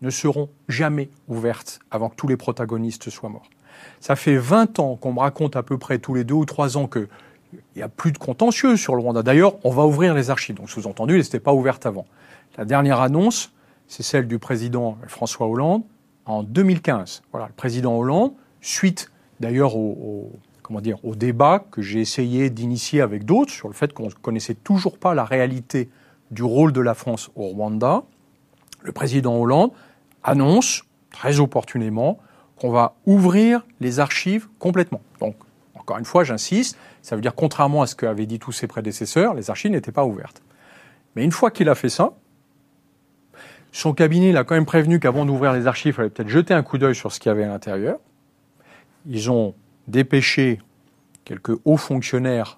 ne seront jamais ouvertes avant que tous les protagonistes soient morts. Ça fait 20 ans qu'on me raconte à peu près tous les deux ou trois ans qu'il n'y a plus de contentieux sur le Rwanda. D'ailleurs, on va ouvrir les archives. Donc, sous-entendu, elles n'étaient pas ouvertes avant. La dernière annonce, c'est celle du président François Hollande. en 2015. Voilà, le président Hollande, suite d'ailleurs au, comment dire, au débat que j'ai essayé d'initier avec d'autres sur le fait qu'on ne connaissait toujours pas la réalité du rôle de la France au Rwanda, le président Hollande annonce très opportunément qu'on va ouvrir les archives complètement. Donc, encore une fois, j'insiste, ça veut dire contrairement à ce qu'avaient dit tous ses prédécesseurs, les archives n'étaient pas ouvertes. Mais une fois qu'il a fait ça, son cabinet l'a quand même prévenu qu'avant d'ouvrir les archives, il fallait peut-être jeter un coup d'œil sur ce qu'il y avait à l'intérieur. Ils ont dépêché quelques hauts fonctionnaires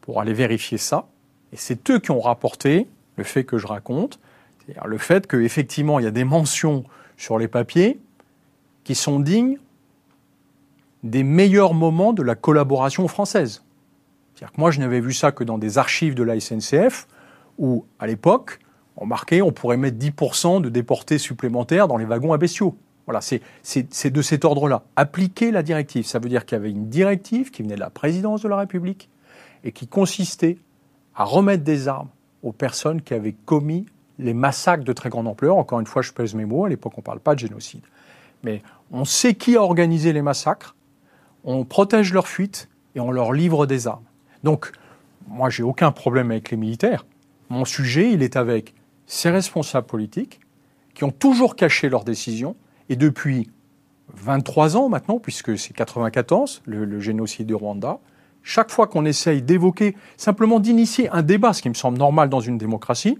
pour aller vérifier ça. Et c'est eux qui ont rapporté le fait que je raconte, c'est-à-dire le fait qu'effectivement, il y a des mentions sur les papiers qui sont dignes des meilleurs moments de la collaboration française. C'est-à-dire que moi, je n'avais vu ça que dans des archives de la SNCF, où, à l'époque, on marquait on pourrait mettre 10% de déportés supplémentaires dans les wagons à bestiaux. Voilà, c'est de cet ordre-là. Appliquer la directive, ça veut dire qu'il y avait une directive qui venait de la présidence de la République et qui consistait à remettre des armes aux personnes qui avaient commis les massacres de très grande ampleur. Encore une fois, je pèse mes mots, à l'époque on ne parle pas de génocide. Mais on sait qui a organisé les massacres, on protège leur fuite et on leur livre des armes. Donc, moi, j'ai aucun problème avec les militaires. Mon sujet, il est avec ces responsables politiques qui ont toujours caché leurs décisions et depuis 23 ans maintenant, puisque c'est 94, le, le génocide du Rwanda, chaque fois qu'on essaye d'évoquer, simplement d'initier un débat, ce qui me semble normal dans une démocratie,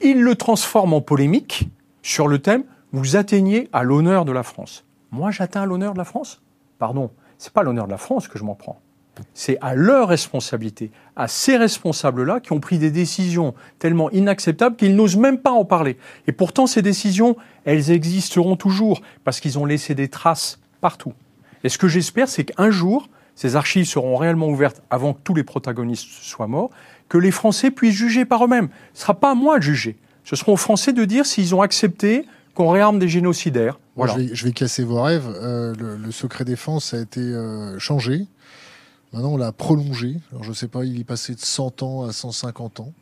il le transforme en polémique sur le thème vous atteignez à l'honneur de la France. Moi, j'atteins à l'honneur de la France? Pardon, c'est pas l'honneur de la France que je m'en prends. C'est à leur responsabilité, à ces responsables-là qui ont pris des décisions tellement inacceptables qu'ils n'osent même pas en parler. Et pourtant, ces décisions, elles existeront toujours parce qu'ils ont laissé des traces partout. Et ce que j'espère, c'est qu'un jour, ces archives seront réellement ouvertes avant que tous les protagonistes soient morts, que les Français puissent juger par eux-mêmes. Ce ne sera pas à moi de juger. Ce sera aux Français de dire s'ils ont accepté qu'on réarme des génocidaires. Voilà. je, vais, casser vos rêves. Euh, le, secret défense a été euh, changé. Maintenant, on l'a prolongé. Alors, je ne sais pas, il est passé de 100 ans à 150 ans.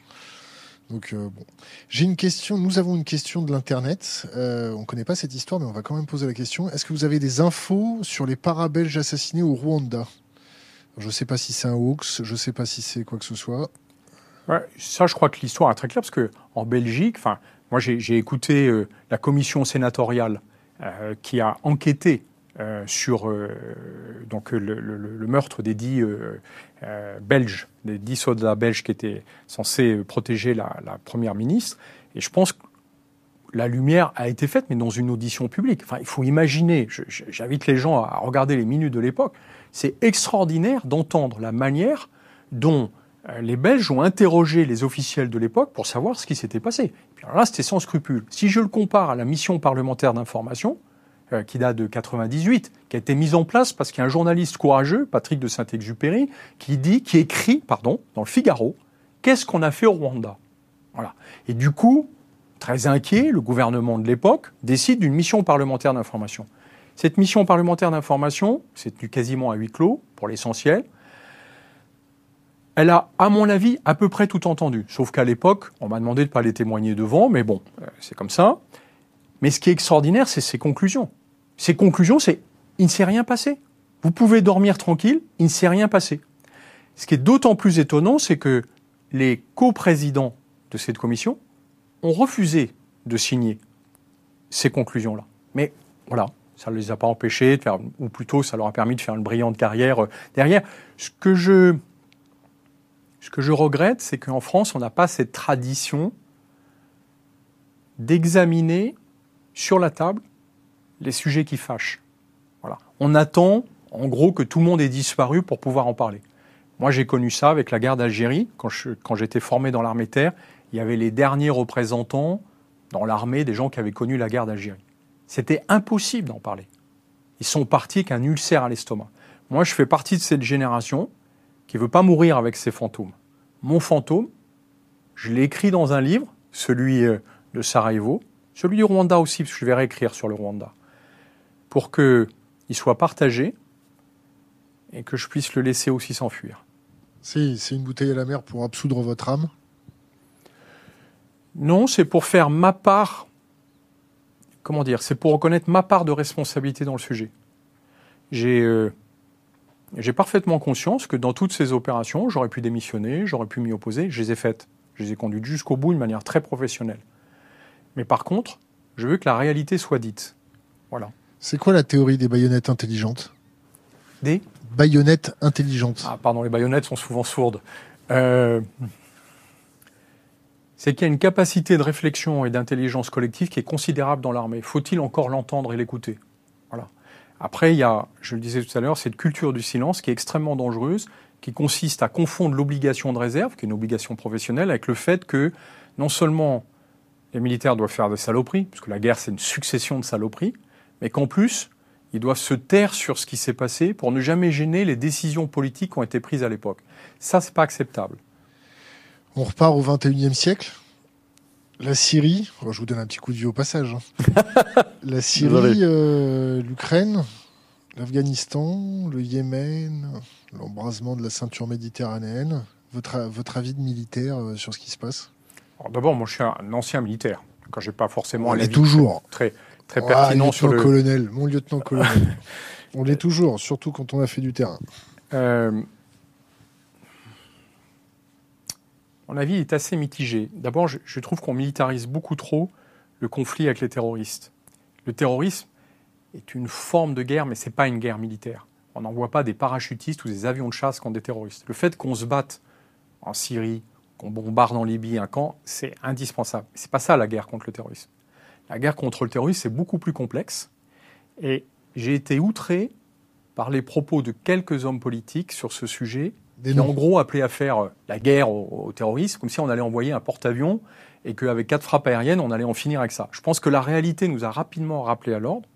Donc euh, bon, j'ai une question. Nous avons une question de l'internet. on ne connaît pas cette histoire, mais on va quand même poser la question. Est-ce que vous avez des infos sur les parabelges assassinés au Rwanda? Je ne sais pas si c'est un hoax. Je ne sais pas si c'est quoi que ce soit ça, je crois que l'histoire est très claire parce que en Belgique, moi j'ai écouté euh, la commission sénatoriale euh, qui a enquêté euh, sur donc le, meurtre des dix Belges, des dix soldats belges qui étaient censés protéger la, première ministre. Et je pense que la lumière a été faite, mais dans une audition publique. Enfin, il faut imaginer. J'invite les gens à regarder les minutes de l'époque. C'est extraordinaire d'entendre la manière dont euh, les Belges ont interrogé les officiels de l'époque pour savoir ce qui s'était passé. alors là, c'était sans scrupule. Si je le compare à la mission parlementaire d'information, euh, qui date de 98, qui a été mise en place parce qu'il y a un journaliste courageux, Patrick de Saint-Exupéry, qui dit, qui écrit, pardon, dans le Figaro, qu'est-ce qu'on a fait au Rwanda? Voilà. Et du coup, très inquiet, le gouvernement de l'époque décide d'une mission parlementaire d'information. Cette mission parlementaire d'information, c'est tenu quasiment à huis clos, pour l'essentiel, elle a, à mon avis, à peu près tout entendu. Sauf qu'à l'époque, on m'a demandé de ne pas les témoigner devant, mais bon, euh, c'est comme ça. Mais ce qui est extraordinaire, c'est ses conclusions. Ses conclusions, c'est il ne s'est rien passé. Vous pouvez dormir tranquille, il ne s'est rien passé. Ce qui est d'autant plus étonnant, c'est que les coprésidents de cette commission ont refusé de signer ces conclusions-là. Mais voilà, ça ne les a pas empêchés ou plutôt ça leur a permis de faire une brillante carrière euh, derrière. Ce que je ce que je regrette, c'est qu'en France, on n'a pas cette tradition d'examiner sur la table les sujets qui fâchent. Voilà. On attend, en gros, que tout le monde ait disparu pour pouvoir en parler. Moi, j'ai connu ça avec la guerre d'Algérie. Quand, quand j'étais formé dans l'armée terre, il y avait les derniers représentants dans l'armée des gens qui avaient connu la guerre d'Algérie. C'était impossible d'en parler. Ils sont partis avec un ulcère à l'estomac. Moi, je fais partie de cette génération qui ne veut pas mourir avec ses fantômes. Mon fantôme, je l'ai écrit dans un livre, celui euh, de Sarajevo, celui du Rwanda aussi, parce que je vais réécrire sur le Rwanda, pour qu'il soit partagé et que je puisse le laisser aussi s'enfuir. C'est une bouteille à la mer pour absoudre votre âme? Non, c'est pour faire ma part comment dire, c'est pour reconnaître ma part de responsabilité dans le sujet. J'ai euh, j'ai parfaitement conscience que dans toutes ces opérations, j'aurais pu démissionner, j'aurais pu m'y opposer, je les ai faites. Je les ai conduites jusqu'au bout de manière très professionnelle. Mais par contre, je veux que la réalité soit dite. Voilà. C'est quoi la théorie des baïonnettes intelligentes? Des? Baïonnettes intelligentes. Ah, pardon, les baïonnettes sont souvent sourdes. Euh, c'est qu'il y a une capacité de réflexion et d'intelligence collective qui est considérable dans l'armée. Faut-il encore l'entendre et l'écouter? Voilà. Après, il y a, je le disais tout à l'heure, cette culture du silence qui est extrêmement dangereuse, qui consiste à confondre l'obligation de réserve, qui est une obligation professionnelle, avec le fait que non seulement les militaires doivent faire des saloperies, puisque la guerre c'est une succession de saloperies, mais qu'en plus, ils doivent se taire sur ce qui s'est passé pour ne jamais gêner les décisions politiques qui ont été prises à l'époque. Ça, c'est pas acceptable. On repart au 21e siècle. La Syrie, oh, je vous donne un petit coup de vieux au passage. hein. La Syrie, euh, l'Ukraine, l'Afghanistan, le Yémen, l'embrasement de la ceinture méditerranéenne. Votre, votre avis de militaire euh, sur ce qui se passe? Alors, D'abord, moi, je suis un ancien militaire. Quand j'ai pas forcément On un l'est avis toujours. très, très Ah, pertinent sur le. lieutenant-colonel, mon lieutenant-colonel. On l'est toujours, surtout quand on a fait du terrain. Euh, mon avis est assez mitigé. D'abord, je, trouve qu'on militarise beaucoup trop le conflit avec les terroristes. Le terrorisme est une forme de guerre, mais c'est pas une guerre militaire. On n'envoie pas des parachutistes ou des avions de chasse contre des terroristes. Le fait qu'on se batte en Syrie, qu'on bombarde en Libye un camp, c'est indispensable. C'est pas ça la guerre contre le terrorisme. La guerre contre le terrorisme, c'est beaucoup plus complexe. Et j'ai été outré par les propos de quelques hommes politiques sur ce sujet Des qui en gros appelé à faire euh, la guerre aux, aux terroristes, comme si on allait envoyer un porte-avions et qu'avec quatre frappes aériennes, on allait en finir avec ça. Je pense que la réalité nous a rapidement rappelé à l'ordre.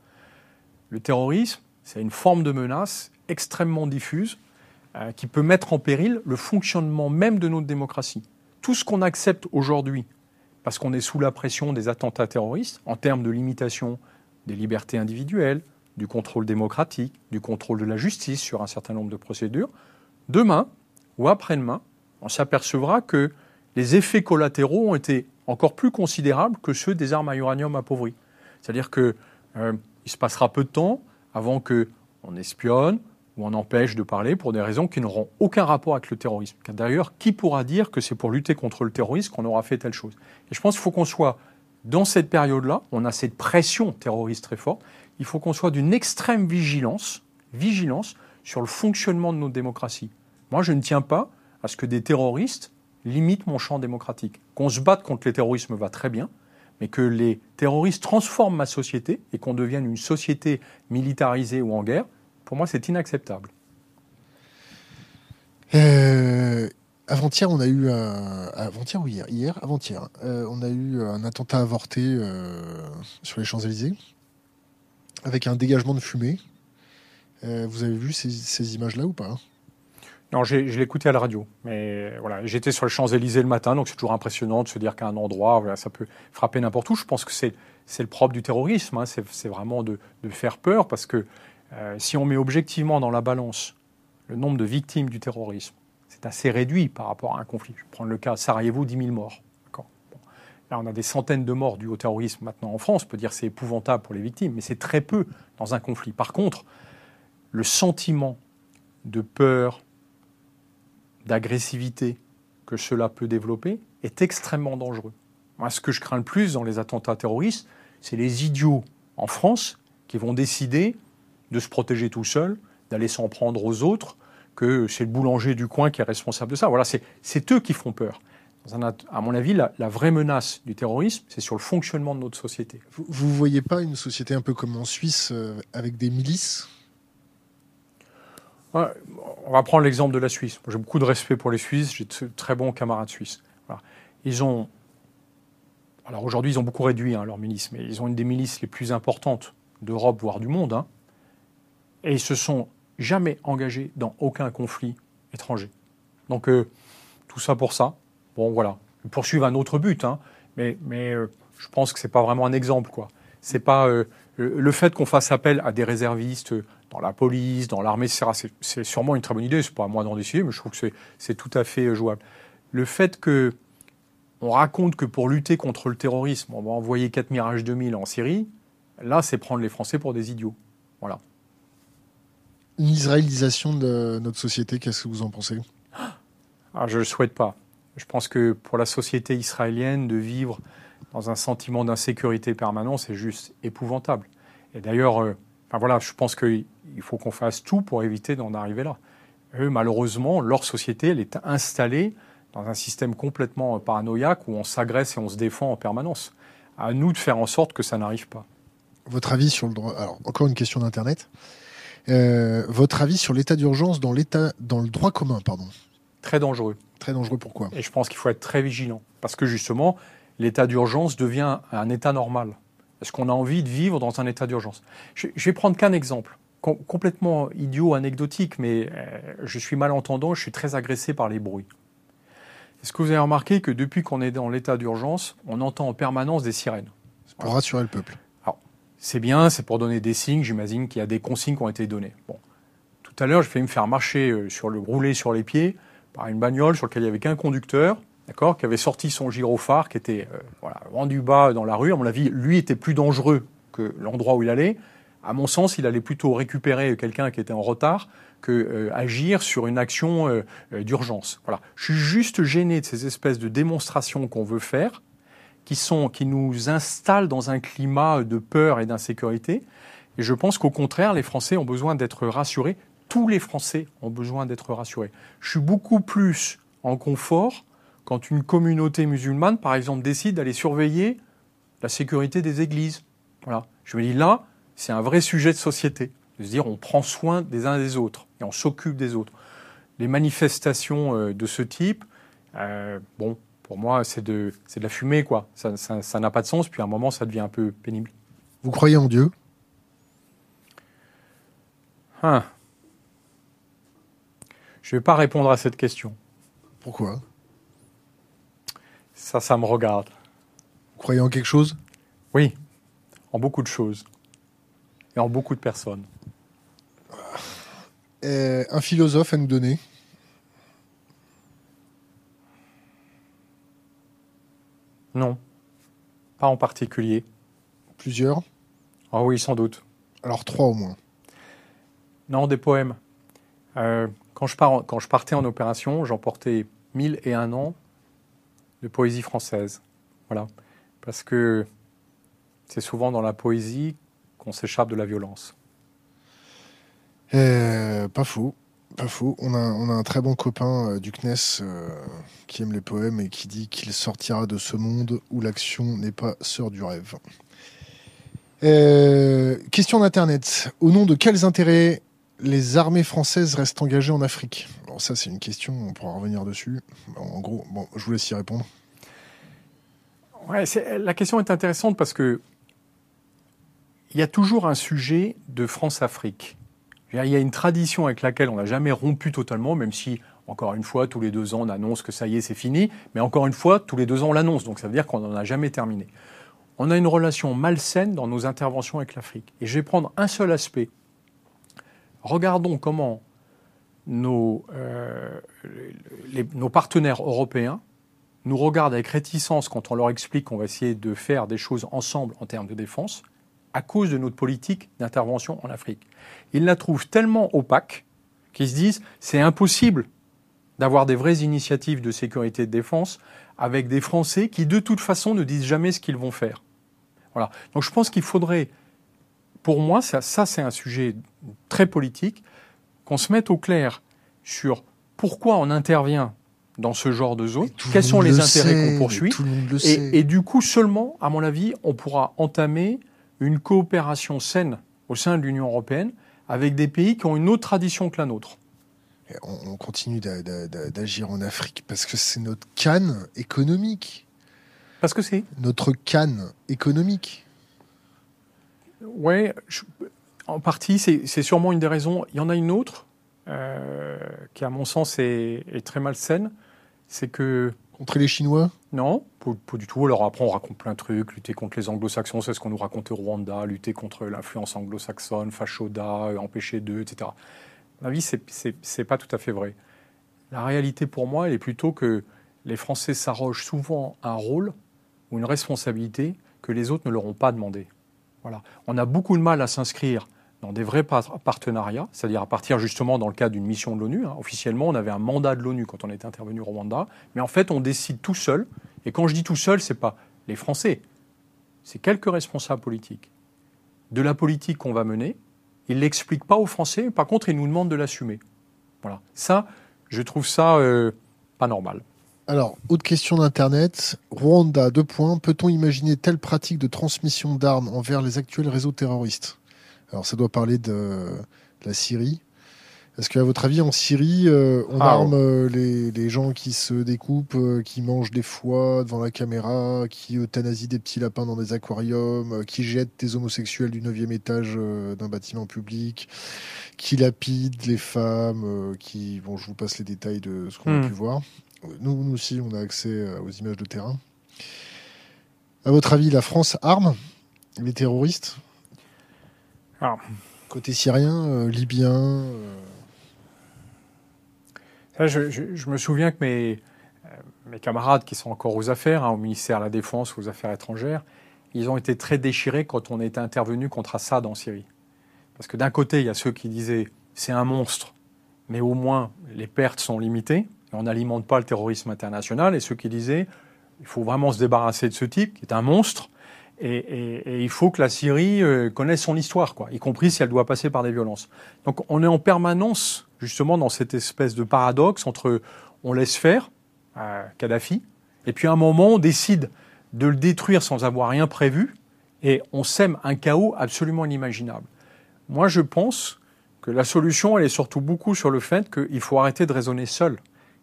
Le terrorisme, c'est une forme de menace extrêmement diffuse euh, qui peut mettre en péril le fonctionnement même de notre démocratie. Tout ce qu'on accepte aujourd'hui, parce qu'on est sous la pression des attentats terroristes, en termes de limitation des libertés individuelles, du contrôle démocratique, du contrôle de la justice sur un certain nombre de procédures, demain ou après-demain, on s'apercevra que les effets collatéraux ont été encore plus considérables que ceux des armes à uranium appauvries. C'est-à-dire que euh, se passera peu de temps avant que on espionne ou on empêche de parler pour des raisons qui n'auront aucun rapport avec le terrorisme. D'ailleurs, qui pourra dire que c'est pour lutter contre le terrorisme qu'on aura fait telle chose? Et je pense qu'il faut qu'on soit dans cette période-là, on a cette pression terroriste très forte, il faut qu'on soit d'une extrême vigilance, vigilance sur le fonctionnement de notre démocratie. Moi, je ne tiens pas à ce que des terroristes limitent mon champ démocratique. Qu'on se batte contre les terrorismes va très bien, mais que les terroristes transforment ma société et qu'on devienne une société militarisée ou en guerre, pour moi, c'est inacceptable. Euh, avant-hier, on a eu un... Avant-hier ou hier? Hier, avant-hier. euh, on a eu un attentat avorté euh, sur les Champs-Élysées avec un dégagement de fumée. Vous avez vu ces images-là ou pas? Non, je écouté à la radio, mais voilà, j'étais sur les Champs-Élysées le matin, donc c'est toujours impressionnant de se dire qu'à un endroit, ça peut frapper n'importe où. Je pense que c'est le propre du terrorisme, hein, c'est vraiment de, faire peur, parce que euh, si on met objectivement dans la balance le nombre de victimes du terrorisme, c'est assez réduit par rapport à un conflit. Je vais prendre le cas Sarajevo, 10 000 morts. Là, on a des centaines de morts dus au terrorisme maintenant en France. On peut dire c'est épouvantable pour les victimes, mais c'est très peu dans un conflit. Par contre, le sentiment de peur, d'agressivité que cela peut développer est extrêmement dangereux. Moi, ce que je crains le plus dans les attentats terroristes, c'est les idiots en France qui vont décider de se protéger tout seuls, d'aller s'en prendre aux autres, que c'est le boulanger du coin qui est responsable de ça. Voilà, c'est eux qui font peur. À mon avis, la, vraie menace du terrorisme, c'est sur le fonctionnement de notre société. Vous, vous voyez pas une société un peu comme en Suisse euh, avec des milices? On va prendre l'exemple de la Suisse. J'ai beaucoup de respect pour les Suisses, j'ai de très bons camarades suisses. Ils ont. Alors aujourd'hui, ils ont beaucoup réduit hein, leur milice, mais ils ont une des milices les plus importantes d'Europe, voire du monde. hein. et ils se sont jamais engagés dans aucun conflit étranger. Donc, euh, tout ça pour ça. Bon, voilà. Ils poursuivent un autre but, hein, mais, euh, je pense que c'est pas vraiment un exemple, quoi. C'est pas euh, le fait qu'on fasse appel à des réservistes dans la police, dans l'armée, etc. C'est, sûrement une très bonne idée. C'est pas à moi d'en décider, mais je trouve que c'est, c'est tout à fait euh, jouable. Le fait que on raconte que pour lutter contre le terrorisme, on va envoyer 4 Mirage 2000 en Syrie, là, c'est prendre les Français pour des idiots. Voilà. Une israélisation de notre société, qu'est-ce que vous en pensez? Ah, Je ne le souhaite pas. Je pense que pour la société israélienne, de vivre dans un sentiment d'insécurité permanent, c'est juste épouvantable. Et d'ailleurs, euh, enfin voilà, je pense qu'il faut qu'on fasse tout pour éviter d'en arriver là. Eux, malheureusement, leur société, elle est installée dans un système complètement paranoïaque où on s'agresse et on se défend en permanence. À nous de faire en sorte que ça n'arrive pas. Votre avis sur le droit Alors, encore une question d'Internet. Euh, votre avis sur l'état d'urgence dans, dans le droit commun, pardon Très dangereux. Très dangereux, pourquoi? Et je pense qu'il faut être très vigilant. Parce que justement, l'état d'urgence devient un état normal. Est-ce qu'on a envie de vivre dans un état d'urgence je, vais prendre qu'un exemple, complètement idiot, anecdotique, mais euh, je suis malentendant, je suis très agressé par les bruits. Est-ce que vous avez remarqué que depuis qu'on est dans l'état d'urgence, on entend en permanence des sirènes? Pour rassurer le peuple. c'est bien, c'est pour donner des signes, j'imagine qu'il y a des consignes qui ont été données. Bon. Tout à l'heure, je vais me faire marcher euh, sur le roulé sur les pieds par une bagnole sur laquelle il n'y avait qu'un conducteur, d'accord, qui avait sorti son gyrophare, qui était euh, voilà, rendu bas dans la rue. À mon avis, lui était plus dangereux que l'endroit où il allait. À mon sens, il allait plutôt récupérer quelqu'un qui était en retard que euh, agir sur une action euh, d'urgence. Voilà. Je suis juste gêné de ces espèces de démonstrations qu'on veut faire, qui, sont, qui nous installent dans un climat de peur et d'insécurité. Et je pense qu'au contraire, les Français ont besoin d'être rassurés. Tous les Français ont besoin d'être rassurés. Je suis beaucoup plus en confort quand une communauté musulmane, par exemple, décide d'aller surveiller la sécurité des églises. Voilà. Je me dis là, c'est un vrai sujet de société. De se dire, on prend soin des uns des autres et on s'occupe des autres. Les manifestations euh, de ce type, euh, bon, pour moi, c'est de, de la fumée, quoi. Ça n'a pas de sens, puis à un moment, ça devient un peu pénible. Vous croyez en Dieu? Hein. Je ne vais pas répondre à cette question. Pourquoi? Ça, ça me regarde. Vous croyez en quelque chose? Oui, en beaucoup de choses. Et en beaucoup de personnes. Euh, un philosophe à nous donner? Non, pas en particulier. Plusieurs? Ah oui, sans doute. Alors trois au moins. Non, des poèmes. Euh, quand, je pars quand je partais en opération, j'emportais mille et un ans de poésie française. Voilà. Parce que c'est souvent dans la poésie qu'on s'échappe de la violence. Euh, pas faux. Pas faux. On a, on a un très bon copain euh, du CNES euh, qui aime les poèmes et qui dit qu'il sortira de ce monde où l'action n'est pas sœur du rêve. question d'Internet. Au nom de quels intérêts les armées françaises restent engagées en Afrique? Alors ça, c'est une question, on pourra revenir dessus. En gros, bon, je vous laisse y répondre. Ouais, la question est intéressante parce que il y a toujours un sujet de France-Afrique. Il y a une tradition avec laquelle on n'a jamais rompu totalement, même si, encore une fois, tous les deux ans, on annonce que ça y est, c'est fini. Mais encore une fois, tous les deux ans, on l'annonce. Donc ça veut dire qu'on n'en a jamais terminé. On a une relation malsaine dans nos interventions avec l'Afrique. Et je vais prendre un seul aspect regardons comment nos, euh, nos partenaires européens nous regardent avec réticence quand on leur explique qu'on va essayer de faire des choses ensemble en termes de défense, à cause de notre politique d'intervention en Afrique. Ils la trouvent tellement opaque qu'ils se disent c'est impossible d'avoir des vraies initiatives de sécurité et de défense avec des Français qui de toute façon ne disent jamais ce qu'ils vont faire. Voilà. Donc je pense qu'il faudrait pour moi, ça, c'est un sujet très politique, qu'on se mette au clair sur pourquoi on intervient dans ce genre de zone, quels sont les intérêts qu'on poursuit, et, et, du coup seulement, à mon avis, on pourra entamer une coopération saine au sein de l'Union européenne avec des pays qui ont une autre tradition que la nôtre. On continue d'agir en Afrique parce que c'est notre canne économique. Parce que c'est Notre canne économique. Oui, en partie, c'est sûrement une des raisons. Il y en a une autre euh, qui, à mon sens, est, très malsaine. C'est que. Contre les Chinois? Non, pas, du tout. Alors après, on raconte plein de trucs. Lutter contre les anglo-saxons, c'est ce qu'on nous racontait au Rwanda. Lutter contre l'influence anglo-saxonne, Fachoda, empêcher d'eux, etc. Ma vie, c'est pas tout à fait vrai. La réalité pour moi, elle est plutôt que les Français s'arrogent souvent un rôle ou une responsabilité que les autres ne leur ont pas demandé. Voilà. On a beaucoup de mal à s'inscrire dans des vrais partenariats, c'est-à-dire à partir justement dans le cadre d'une mission de l'ONU. Hein. Officiellement, on avait un mandat de l'ONU quand on était intervenu au Rwanda, mais en fait, on décide tout seul. Et quand je dis tout seul, c'est pas les Français, c'est quelques responsables politiques de la politique qu'on va mener. Ils l'expliquent pas aux Français, par contre, ils nous demandent de l'assumer. Voilà. Ça, je trouve ça euh, pas normal. Alors, autre question d'Internet. Rwanda, deux points. Peut-on imaginer telle pratique de transmission d'armes envers les actuels réseaux terroristes? Alors, ça doit parler de, la Syrie. Est-ce qu'à votre avis, en Syrie, euh, on ah, arme euh, les, gens qui se découpent, euh, qui mangent des foies devant la caméra, qui euthanasient des petits lapins dans des aquariums, qui jettent des homosexuels du 9e étage d'un bâtiment public, qui lapident les femmes, qui... Bon, je vous passe les détails de ce qu'on a hmm. pu voir. Nous, nous aussi, on a accès aux images de terrain. À votre avis, la France arme les terroristes? Ah. Côté syrien, libyen je, me souviens que mes, euh, mes, camarades qui sont encore aux affaires, hein, au ministère de la Défense, aux affaires étrangères, ils ont été très déchirés quand on était intervenu contre Assad en Syrie. Parce que d'un côté, il y a ceux qui disaient c'est un monstre, mais au moins les pertes sont limitées, et on n'alimente pas le terrorisme international, et ceux qui disaient il faut vraiment se débarrasser de ce type, qui est un monstre, et, il faut que la Syrie euh, connaisse son histoire, quoi, y compris si elle doit passer par des violences. Donc on est en permanence justement dans cette espèce de paradoxe entre on laisse faire à Kadhafi, et puis à un moment on décide de le détruire sans avoir rien prévu, et on sème un chaos absolument inimaginable. Moi je pense que la solution, elle est surtout beaucoup sur le fait qu'il faut arrêter de raisonner seul.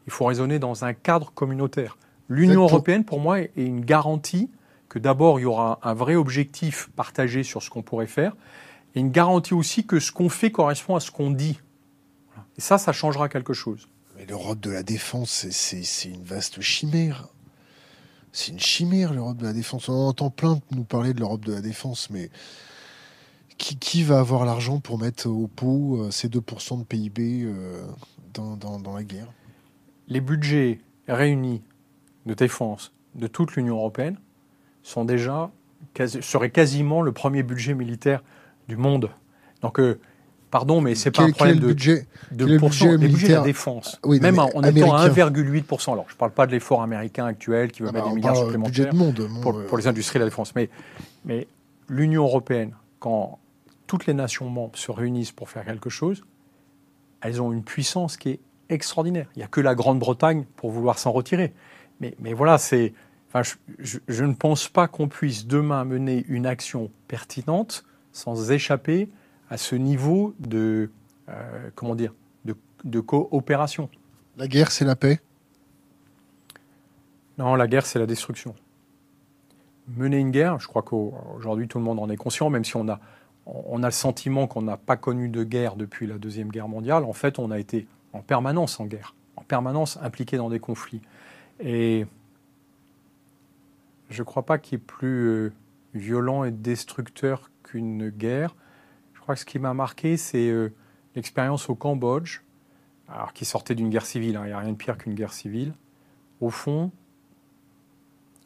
Il faut raisonner dans un cadre communautaire. L'Union européenne, pour moi, est une garantie que d'abord, il y aura un vrai objectif partagé sur ce qu'on pourrait faire, et une garantie aussi que ce qu'on fait correspond à ce qu'on dit. Et ça, ça changera quelque chose. Mais l'Europe de la défense, c'est une vaste chimère. C'est une chimère, l'Europe de la défense. On entend plein nous parler de l'Europe de la défense, mais qui, va avoir l'argent pour mettre au pot euh, ces 2% de PIB euh, dans, la guerre? Les budgets réunis de défense de toute l'Union européenne sont déjà, seraient quasiment le premier budget militaire du monde. Donc, euh, Pardon, mais c'est pas un problème de budget, de budget budgets de la défense. Même en étant à 1,8%. Alors, je ne parle pas de l'effort américain actuel qui va ah mettre bah, des milliards supplémentaires monde, pour, pour, les industries de la défense. Mais, mais l'Union européenne, quand toutes les nations membres se réunissent pour faire quelque chose, elles ont une puissance qui est extraordinaire. Il n'y a que la Grande-Bretagne pour vouloir s'en retirer. Mais, mais voilà, c'est. Je, je ne pense pas qu'on puisse demain mener une action pertinente sans échapper à ce niveau de, euh, comment dire, de, coopération. La guerre, c'est la paix? Non, la guerre, c'est la destruction. Mener une guerre, je crois qu'aujourd'hui tout le monde en est conscient, même si on a, on a le sentiment qu'on n'a pas connu de guerre depuis la Deuxième Guerre mondiale, en fait on a été en permanence en guerre, en permanence impliqué dans des conflits. Et je ne crois pas qu'il ait plus euh, violent et destructeur qu'une guerre crois que ce qui m'a marqué, c'est euh, l'expérience au Cambodge, alors qui sortait d'une guerre civile. Hein, il n'y a rien de pire qu'une guerre civile. Au fond,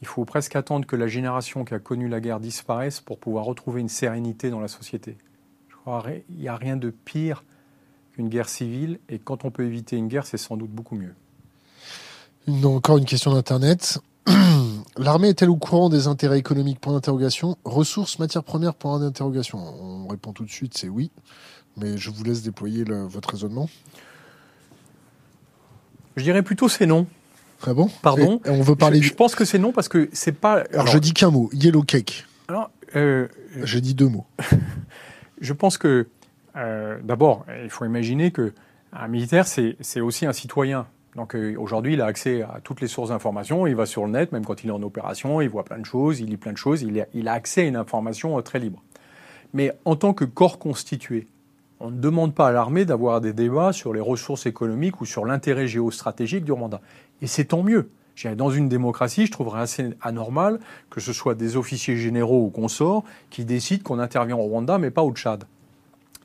il faut presque attendre que la génération qui a connu la guerre disparaisse pour pouvoir retrouver une sérénité dans la société. Je crois qu'il n'y a rien de pire qu'une guerre civile, et quand on peut éviter une guerre, c'est sans doute beaucoup mieux. encore une question d'Internet. L'armée est-elle au courant des intérêts économiques Point d'interrogation. Ressources, matières premières Point d'interrogation. On répond tout de suite, c'est oui. Mais je vous laisse déployer votre raisonnement. Je dirais plutôt c'est non. Très bon? Pardon? on veut parler. Je, pense que c'est non parce que c'est pas. Alors, je dis qu'un mot. Yellow cake. Alors, euh, je dis deux mots. je pense que euh, d'abord, il faut imaginer que un militaire, c'est aussi un citoyen. Donc euh, aujourd'hui, il a accès à toutes les sources d'informations, il va sur le net, même quand il est en opération, il voit plein de choses, il lit plein de choses, il a, accès à une information euh, très libre. Mais en tant que corps constitué, on ne demande pas à l'armée d'avoir des débats sur les ressources économiques ou sur l'intérêt géostratégique du Rwanda. Et c'est tant mieux. Dans une démocratie, je trouverais assez anormal que ce soit des officiers généraux ou consorts qui décident qu'on intervient au Rwanda, mais pas au Tchad.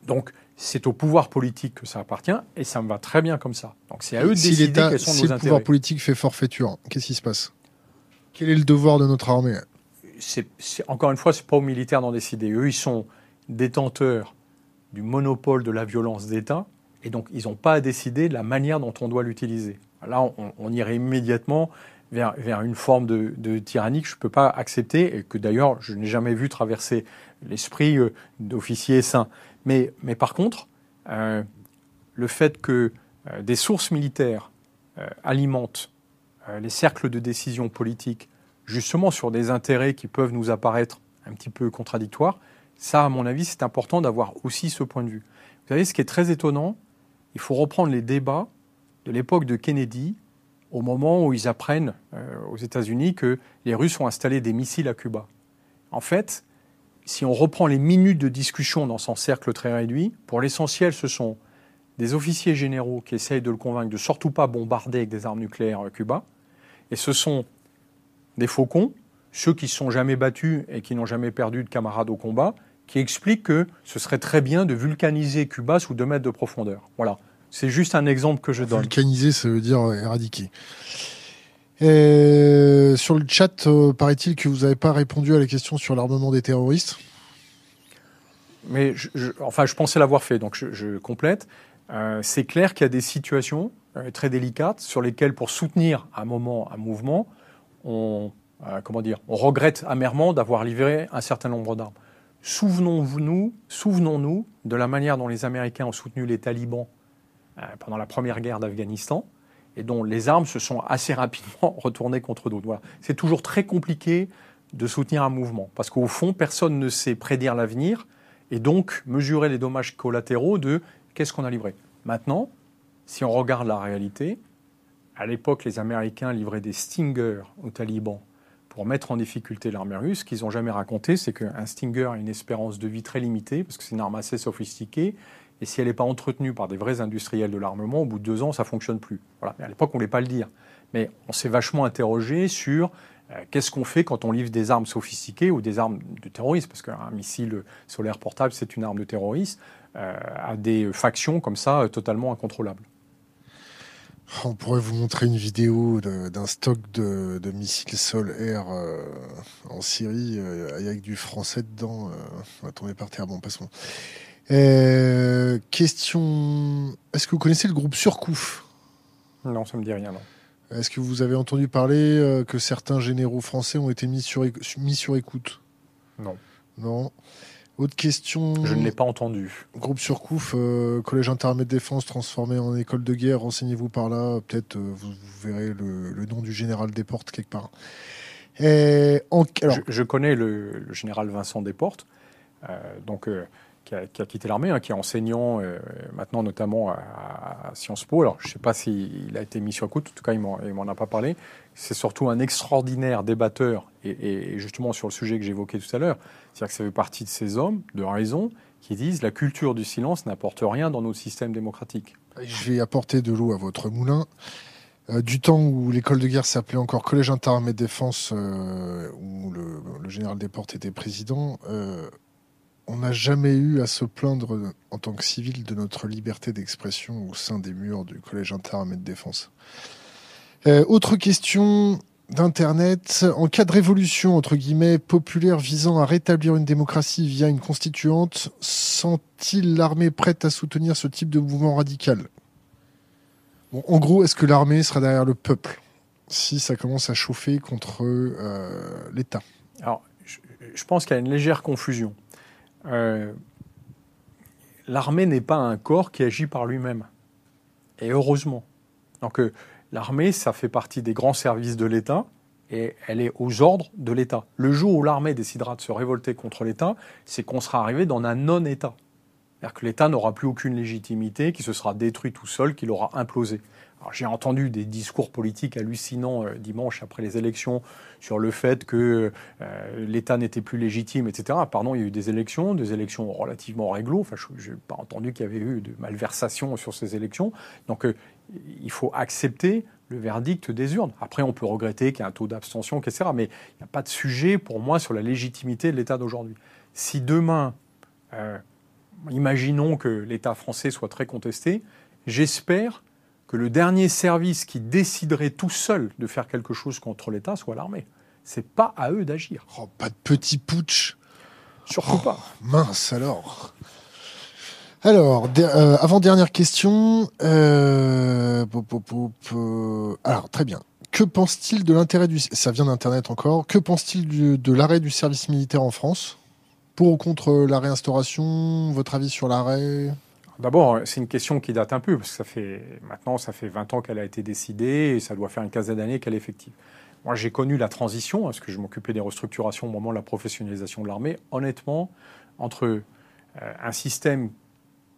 Donc, c'est au pouvoir politique que ça appartient et ça me va très bien comme ça. Donc c'est à eux de décider quels sont nos intérêts. Si le pouvoir politique fait forfaiture, qu'est-ce qui se passe? Quel est le devoir de notre armée? Encore une fois, ce n'est pas aux militaires d'en décider. Eux, ils sont détenteurs du monopole de la violence d'État, et donc ils n'ont pas à décider de la manière dont on doit l'utiliser. Là, on, irait immédiatement vers, vers une forme de, tyrannie que je ne peux pas accepter, et que d'ailleurs je n'ai jamais vu traverser l'esprit euh, d'officiers sains. Mais, par contre, euh, le fait que euh, des sources militaires alimentent les cercles de décision politique justement sur des intérêts qui peuvent nous apparaître un petit peu contradictoires, ça, à mon avis, c'est important d'avoir aussi ce point de vue. Vous savez, ce qui est très étonnant, il faut reprendre les débats de l'époque de Kennedy, au moment où ils apprennent euh, aux États-Unis que les Russes ont installé des missiles à Cuba. En fait, si on reprend les minutes de discussion dans son cercle très réduit, pour l'essentiel, ce sont des officiers généraux qui essayent de le convaincre de surtout pas bombarder avec des armes nucléaires à Cuba, et ce sont des faucons, ceux qui ne se sont jamais battus et qui n'ont jamais perdu de camarades au combat, qui expliquent que ce serait très bien de vulcaniser Cuba sous 2 mètres de profondeur. Voilà. C'est juste un exemple que je donne. Vulcaniser, ça veut dire éradiquer. Sur le chat, euh, paraît-il que vous n'avez pas répondu à la question sur l'armement des terroristes. Mais je, enfin, je pensais l'avoir fait, donc je, complète. Euh, c'est clair qu'il y a des situations euh, très délicates sur lesquelles, pour soutenir un moment, un mouvement, on, comment dire, on regrette amèrement d'avoir livré un certain nombre d'armes. Souvenons-nous souvenons de la manière dont les Américains ont soutenu les talibans pendant la première guerre d'Afghanistan et dont les armes se sont assez rapidement retournées contre d'autres. Voilà. C'est toujours très compliqué de soutenir un mouvement parce qu'au fond, personne ne sait prédire l'avenir et donc mesurer les dommages collatéraux de qu'est-ce qu'on a livré. Maintenant, si on regarde la réalité, à l'époque, les Américains livraient des Stingers aux talibans pour mettre en difficulté l'armée russe. Ce qu'ils n'ont jamais raconté, c'est qu'un Stinger a une espérance de vie très limitée, parce que c'est une arme assez sophistiquée, et si elle n'est pas entretenue par des vrais industriels de l'armement, au bout de deux ans, ça ne fonctionne plus. Voilà. Mais à l'époque, on ne voulait pas le dire. Mais on s'est vachement interrogé sur euh, qu'est-ce qu'on fait quand on livre des armes sophistiquées ou des armes de terrorisme, parce qu'un missile solaire portable, c'est une arme de terroriste, euh, à des factions comme ça euh, totalement incontrôlables. On pourrait vous montrer une vidéo d'un stock de, missiles sol-air en Syrie avec du français dedans. On va tomber par terre. Bon, passons. Question est-ce que vous connaissez le groupe Surcouf? Non, ça me dit rien. Est-ce que vous avez entendu parler que certains généraux français ont été mis sur, mis sur écoute? Non. Non. Autre question. Je ne l'ai pas entendu. Groupe Surcouf, euh, collège interarmé de défense transformé en école de guerre. Renseignez-vous par là. Peut-être euh, vous, verrez le, nom du général Desportes quelque part. Et je, connais le, général Vincent Desportes. Euh, donc qui a, quitté l'armée, hein, qui est enseignant euh, maintenant notamment à, Sciences Po. Alors je ne sais pas s'il a été mis sur écoute, en tout cas il ne m'en a pas parlé. C'est surtout un extraordinaire débatteur, et, justement sur le sujet que j'évoquais tout à l'heure, c'est-à-dire que ça fait partie de ces hommes de raison qui disent la culture du silence n'apporte rien dans notre système démocratique. Je vais apporter de l'eau à votre moulin. Euh, du temps où l'école de guerre s'appelait encore Collège interarmé de défense, euh, où le, le, général Desportes était président, on n'a jamais eu à se plaindre en tant que civil de notre liberté d'expression au sein des murs du Collège interarmé de défense. Euh, autre question d'Internet. En cas de révolution, entre guillemets, populaire visant à rétablir une démocratie via une constituante, sent-il l'armée prête à soutenir ce type de mouvement radical? En gros, est-ce que l'armée sera derrière le peuple si ça commence à chauffer contre euh, l'État? Alors, je pense qu'il y a une légère confusion. Euh, l'armée n'est pas un corps qui agit par lui-même. Et heureusement. Donc euh, l'armée, ça fait partie des grands services de l'État et elle est aux ordres de l'État. Le jour où l'armée décidera de se révolter contre l'État, c'est qu'on sera arrivé dans un non-État. C'est-à-dire que l'État n'aura plus aucune légitimité, qui se sera détruit tout seul, qu'il aura implosé. J'ai entendu des discours politiques hallucinants euh, dimanche après les élections sur le fait que euh, l'État n'était plus légitime, etc. Pardon, il y a eu des élections, des élections relativement réglo. Enfin, je n'ai pas entendu qu'il y avait eu de malversation sur ces élections. Donc, euh, il faut accepter le verdict des urnes. Après, on peut regretter qu'il y ait un taux d'abstention, etc. Mais il n'y a pas de sujet pour moi sur la légitimité de l'État d'aujourd'hui. Si demain, imaginons que l'État français soit très contesté, j'espère que le dernier service qui déciderait tout seul de faire quelque chose contre l'État soit l'armée. C'est pas à eux d'agir. Oh, pas de petit putsch. Surtout pas. Mince alors. Alors, euh, avant dernière question. Euh, alors très bien. Que pense-t-il de l'intérêt du ça vient d'internet encore. Que pense-t-il de l'arrêt du service militaire en France? Pour ou contre la réinstauration? Votre avis sur l'arrêt? D'abord, c'est une question qui date un peu, parce que ça fait maintenant, ça fait 20 ans qu'elle a été décidée, et ça doit faire une quinzaine d'années qu'elle est effective. Moi, j'ai connu la transition, parce que je m'occupais des restructurations au moment de la professionnalisation de l'armée. Honnêtement, entre euh, un système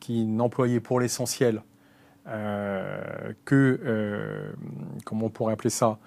qui n'employait pour l'essentiel euh, que, euh, comment on pourrait appeler ça,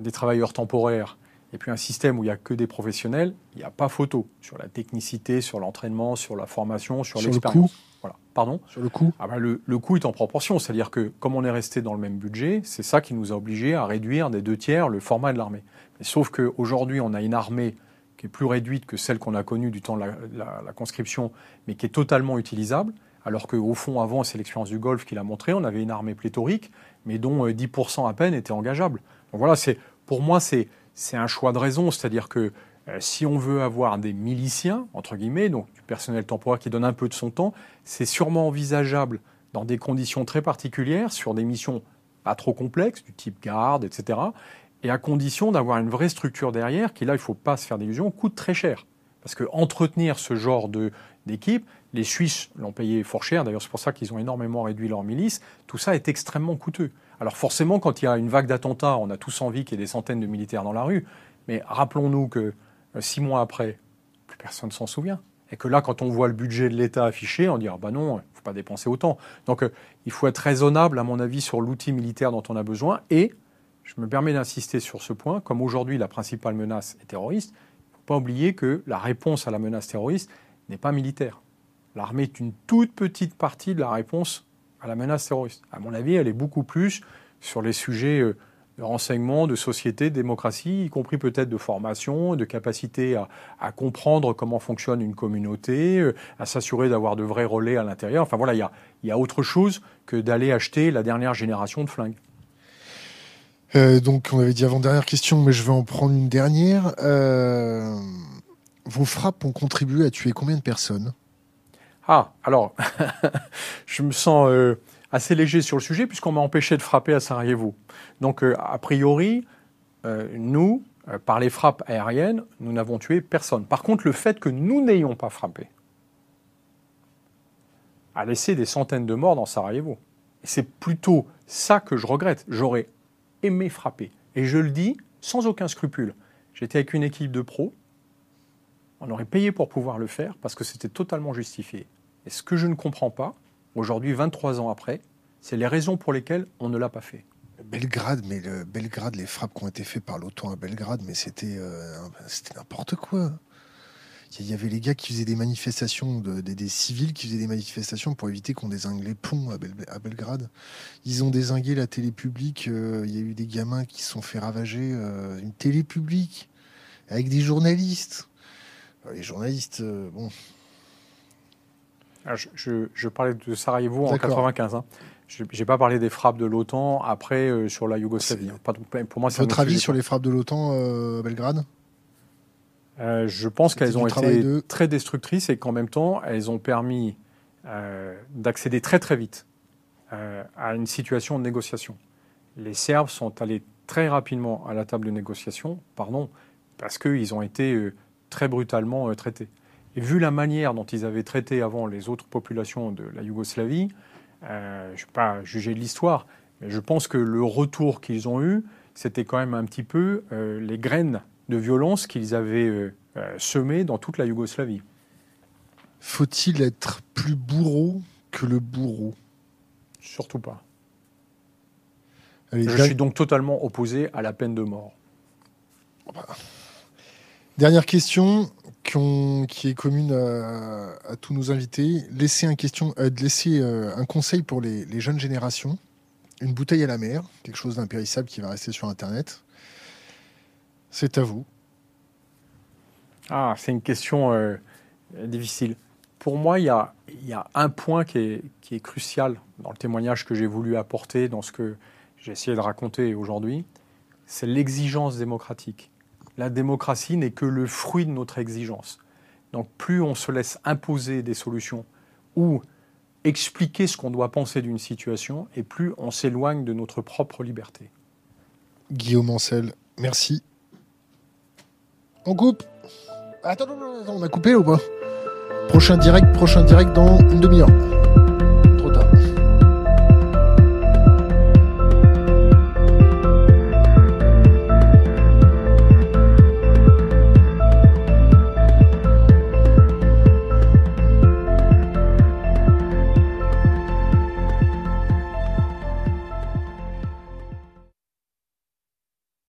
des travailleurs temporaires, et puis un système où il n'y a que des professionnels, il n'y a pas photo sur la technicité, sur l'entraînement, sur la formation, sur, l'expérience. Voilà. Pardon? Sur le coût? Ah ben, le, le, coût est en proportion. C'est-à-dire que, comme on est resté dans le même budget, c'est ça qui nous a obligés à réduire des deux tiers le format de l'armée. Sauf qu'aujourd'hui, on a une armée qui est plus réduite que celle qu'on a connue du temps de la, la, conscription, mais qui est totalement utilisable. Alors qu'au fond, avant, c'est l'expérience du Golfe qui l'a montré, on avait une armée pléthorique, mais dont 10% euh, à peine étaient engageables. Donc voilà, c'est, pour moi, c'est, c'est un choix de raison. C'est-à-dire que si on veut avoir des miliciens, entre guillemets, donc du personnel temporaire qui donne un peu de son temps, c'est sûrement envisageable dans des conditions très particulières, sur des missions pas trop complexes, du type garde, etc., et à condition d'avoir une vraie structure derrière, qui là, il ne faut pas se faire d'illusions, coûte très cher. Parce que entretenir ce genre d'équipe, les Suisses l'ont payé fort cher, d'ailleurs c'est pour ça qu'ils ont énormément réduit leur milice, tout ça est extrêmement coûteux. Alors forcément, quand il y a une vague d'attentats, on a tous envie qu'il y ait des centaines de militaires dans la rue, mais rappelons-nous que euh, six mois après, plus personne s'en souvient. Et que là, quand on voit le budget de l'État affiché, on dit ah bah non, il ne faut pas dépenser autant. Donc euh, il faut être raisonnable, à mon avis, sur l'outil militaire dont on a besoin. Et je me permets d'insister sur ce point, comme aujourd'hui la principale menace est terroriste, il ne faut pas oublier que la réponse à la menace terroriste n'est pas militaire. L'armée est une toute petite partie de la réponse à la menace terroriste. À mon avis, elle est beaucoup plus sur les sujets euh, de renseignement, de société, de démocratie, y compris peut-être de formation, de capacité à, comprendre comment fonctionne une communauté, euh, à s'assurer d'avoir de vrais relais à l'intérieur. Enfin voilà, il y a, y a, autre chose que d'aller acheter la dernière génération de flingues. Euh, donc on avait dit avant dernière question, mais je vais en prendre une dernière. Euh, vos frappes ont contribué à tuer combien de personnes? Ah, alors, je me sens assez léger sur le sujet puisqu'on m'a empêché de frapper à Sarajevo. Donc, euh, a priori, euh, nous, euh, par les frappes aériennes, nous n'avons tué personne. Par contre, le fait que nous n'ayons pas frappé a laissé des centaines de morts dans Sarajevo. C'est plutôt ça que je regrette. J'aurais aimé frapper. Et je le dis sans aucun scrupule. J'étais avec une équipe de pros. On aurait payé pour pouvoir le faire parce que c'était totalement justifié. Et ce que je ne comprends pas, aujourd'hui, 23 ans après, c'est les raisons pour lesquelles on ne l'a pas fait. Belgrade, mais le Belgrade, les frappes qui ont été faites par l'OTAN à Belgrade, mais c'était euh, n'importe quoi. Il y avait les gars qui faisaient des manifestations, des, civils qui faisaient des manifestations pour éviter qu'on désingue les ponts à, Belgrade. Ils ont désingué la télé publique. Euh, il y a eu des gamins qui se sont fait ravager euh, une télé publique avec des journalistes. les journalistes, bon, ah, je, parlais de Sarajevo en 95. Hein. Je n'ai pas parlé des frappes de l'OTAN après euh, sur la Yougoslavie. Hein. Pour moi, Votre avis sur les frappes de l'OTAN euh, à Belgrade? Euh, Je pense qu'elles ont été très destructrices et qu'en même temps, elles ont permis d'accéder très très vite à une situation de négociation. Les Serbes sont allés très rapidement à la table de négociation, pardon, parce qu'ils ont été très brutalement traités. Et vu la manière dont ils avaient traité avant les autres populations de la Yougoslavie, euh, je ne vais pas juger de l'histoire, mais je pense que le retour qu'ils ont eu, c'était quand même un petit peu euh, les graines de violence qu'ils avaient euh, semées dans toute la Yougoslavie. Faut-il être plus bourreau que le bourreau? Surtout pas. je suis donc totalement opposé à la peine de mort. Dernière question qui est commune à, tous nos invités. Laisser un, question, euh, laisser, euh, un conseil pour les, jeunes générations. Une bouteille à la mer, quelque chose d'impérissable qui va rester sur Internet. C'est à vous. Ah, c'est une question euh, difficile. Pour moi, il y a, un point qui est crucial dans le témoignage que j'ai voulu apporter, dans ce que j'ai essayé de raconter aujourd'hui, c'est l'exigence démocratique. La démocratie n'est que le fruit de notre exigence. Donc plus on se laisse imposer des solutions ou expliquer ce qu'on doit penser d'une situation, et plus on s'éloigne de notre propre liberté. Guillaume Ancel, merci. On coupe Attends, on a coupé ou pas? Prochain direct, prochain direct dans une demi-heure.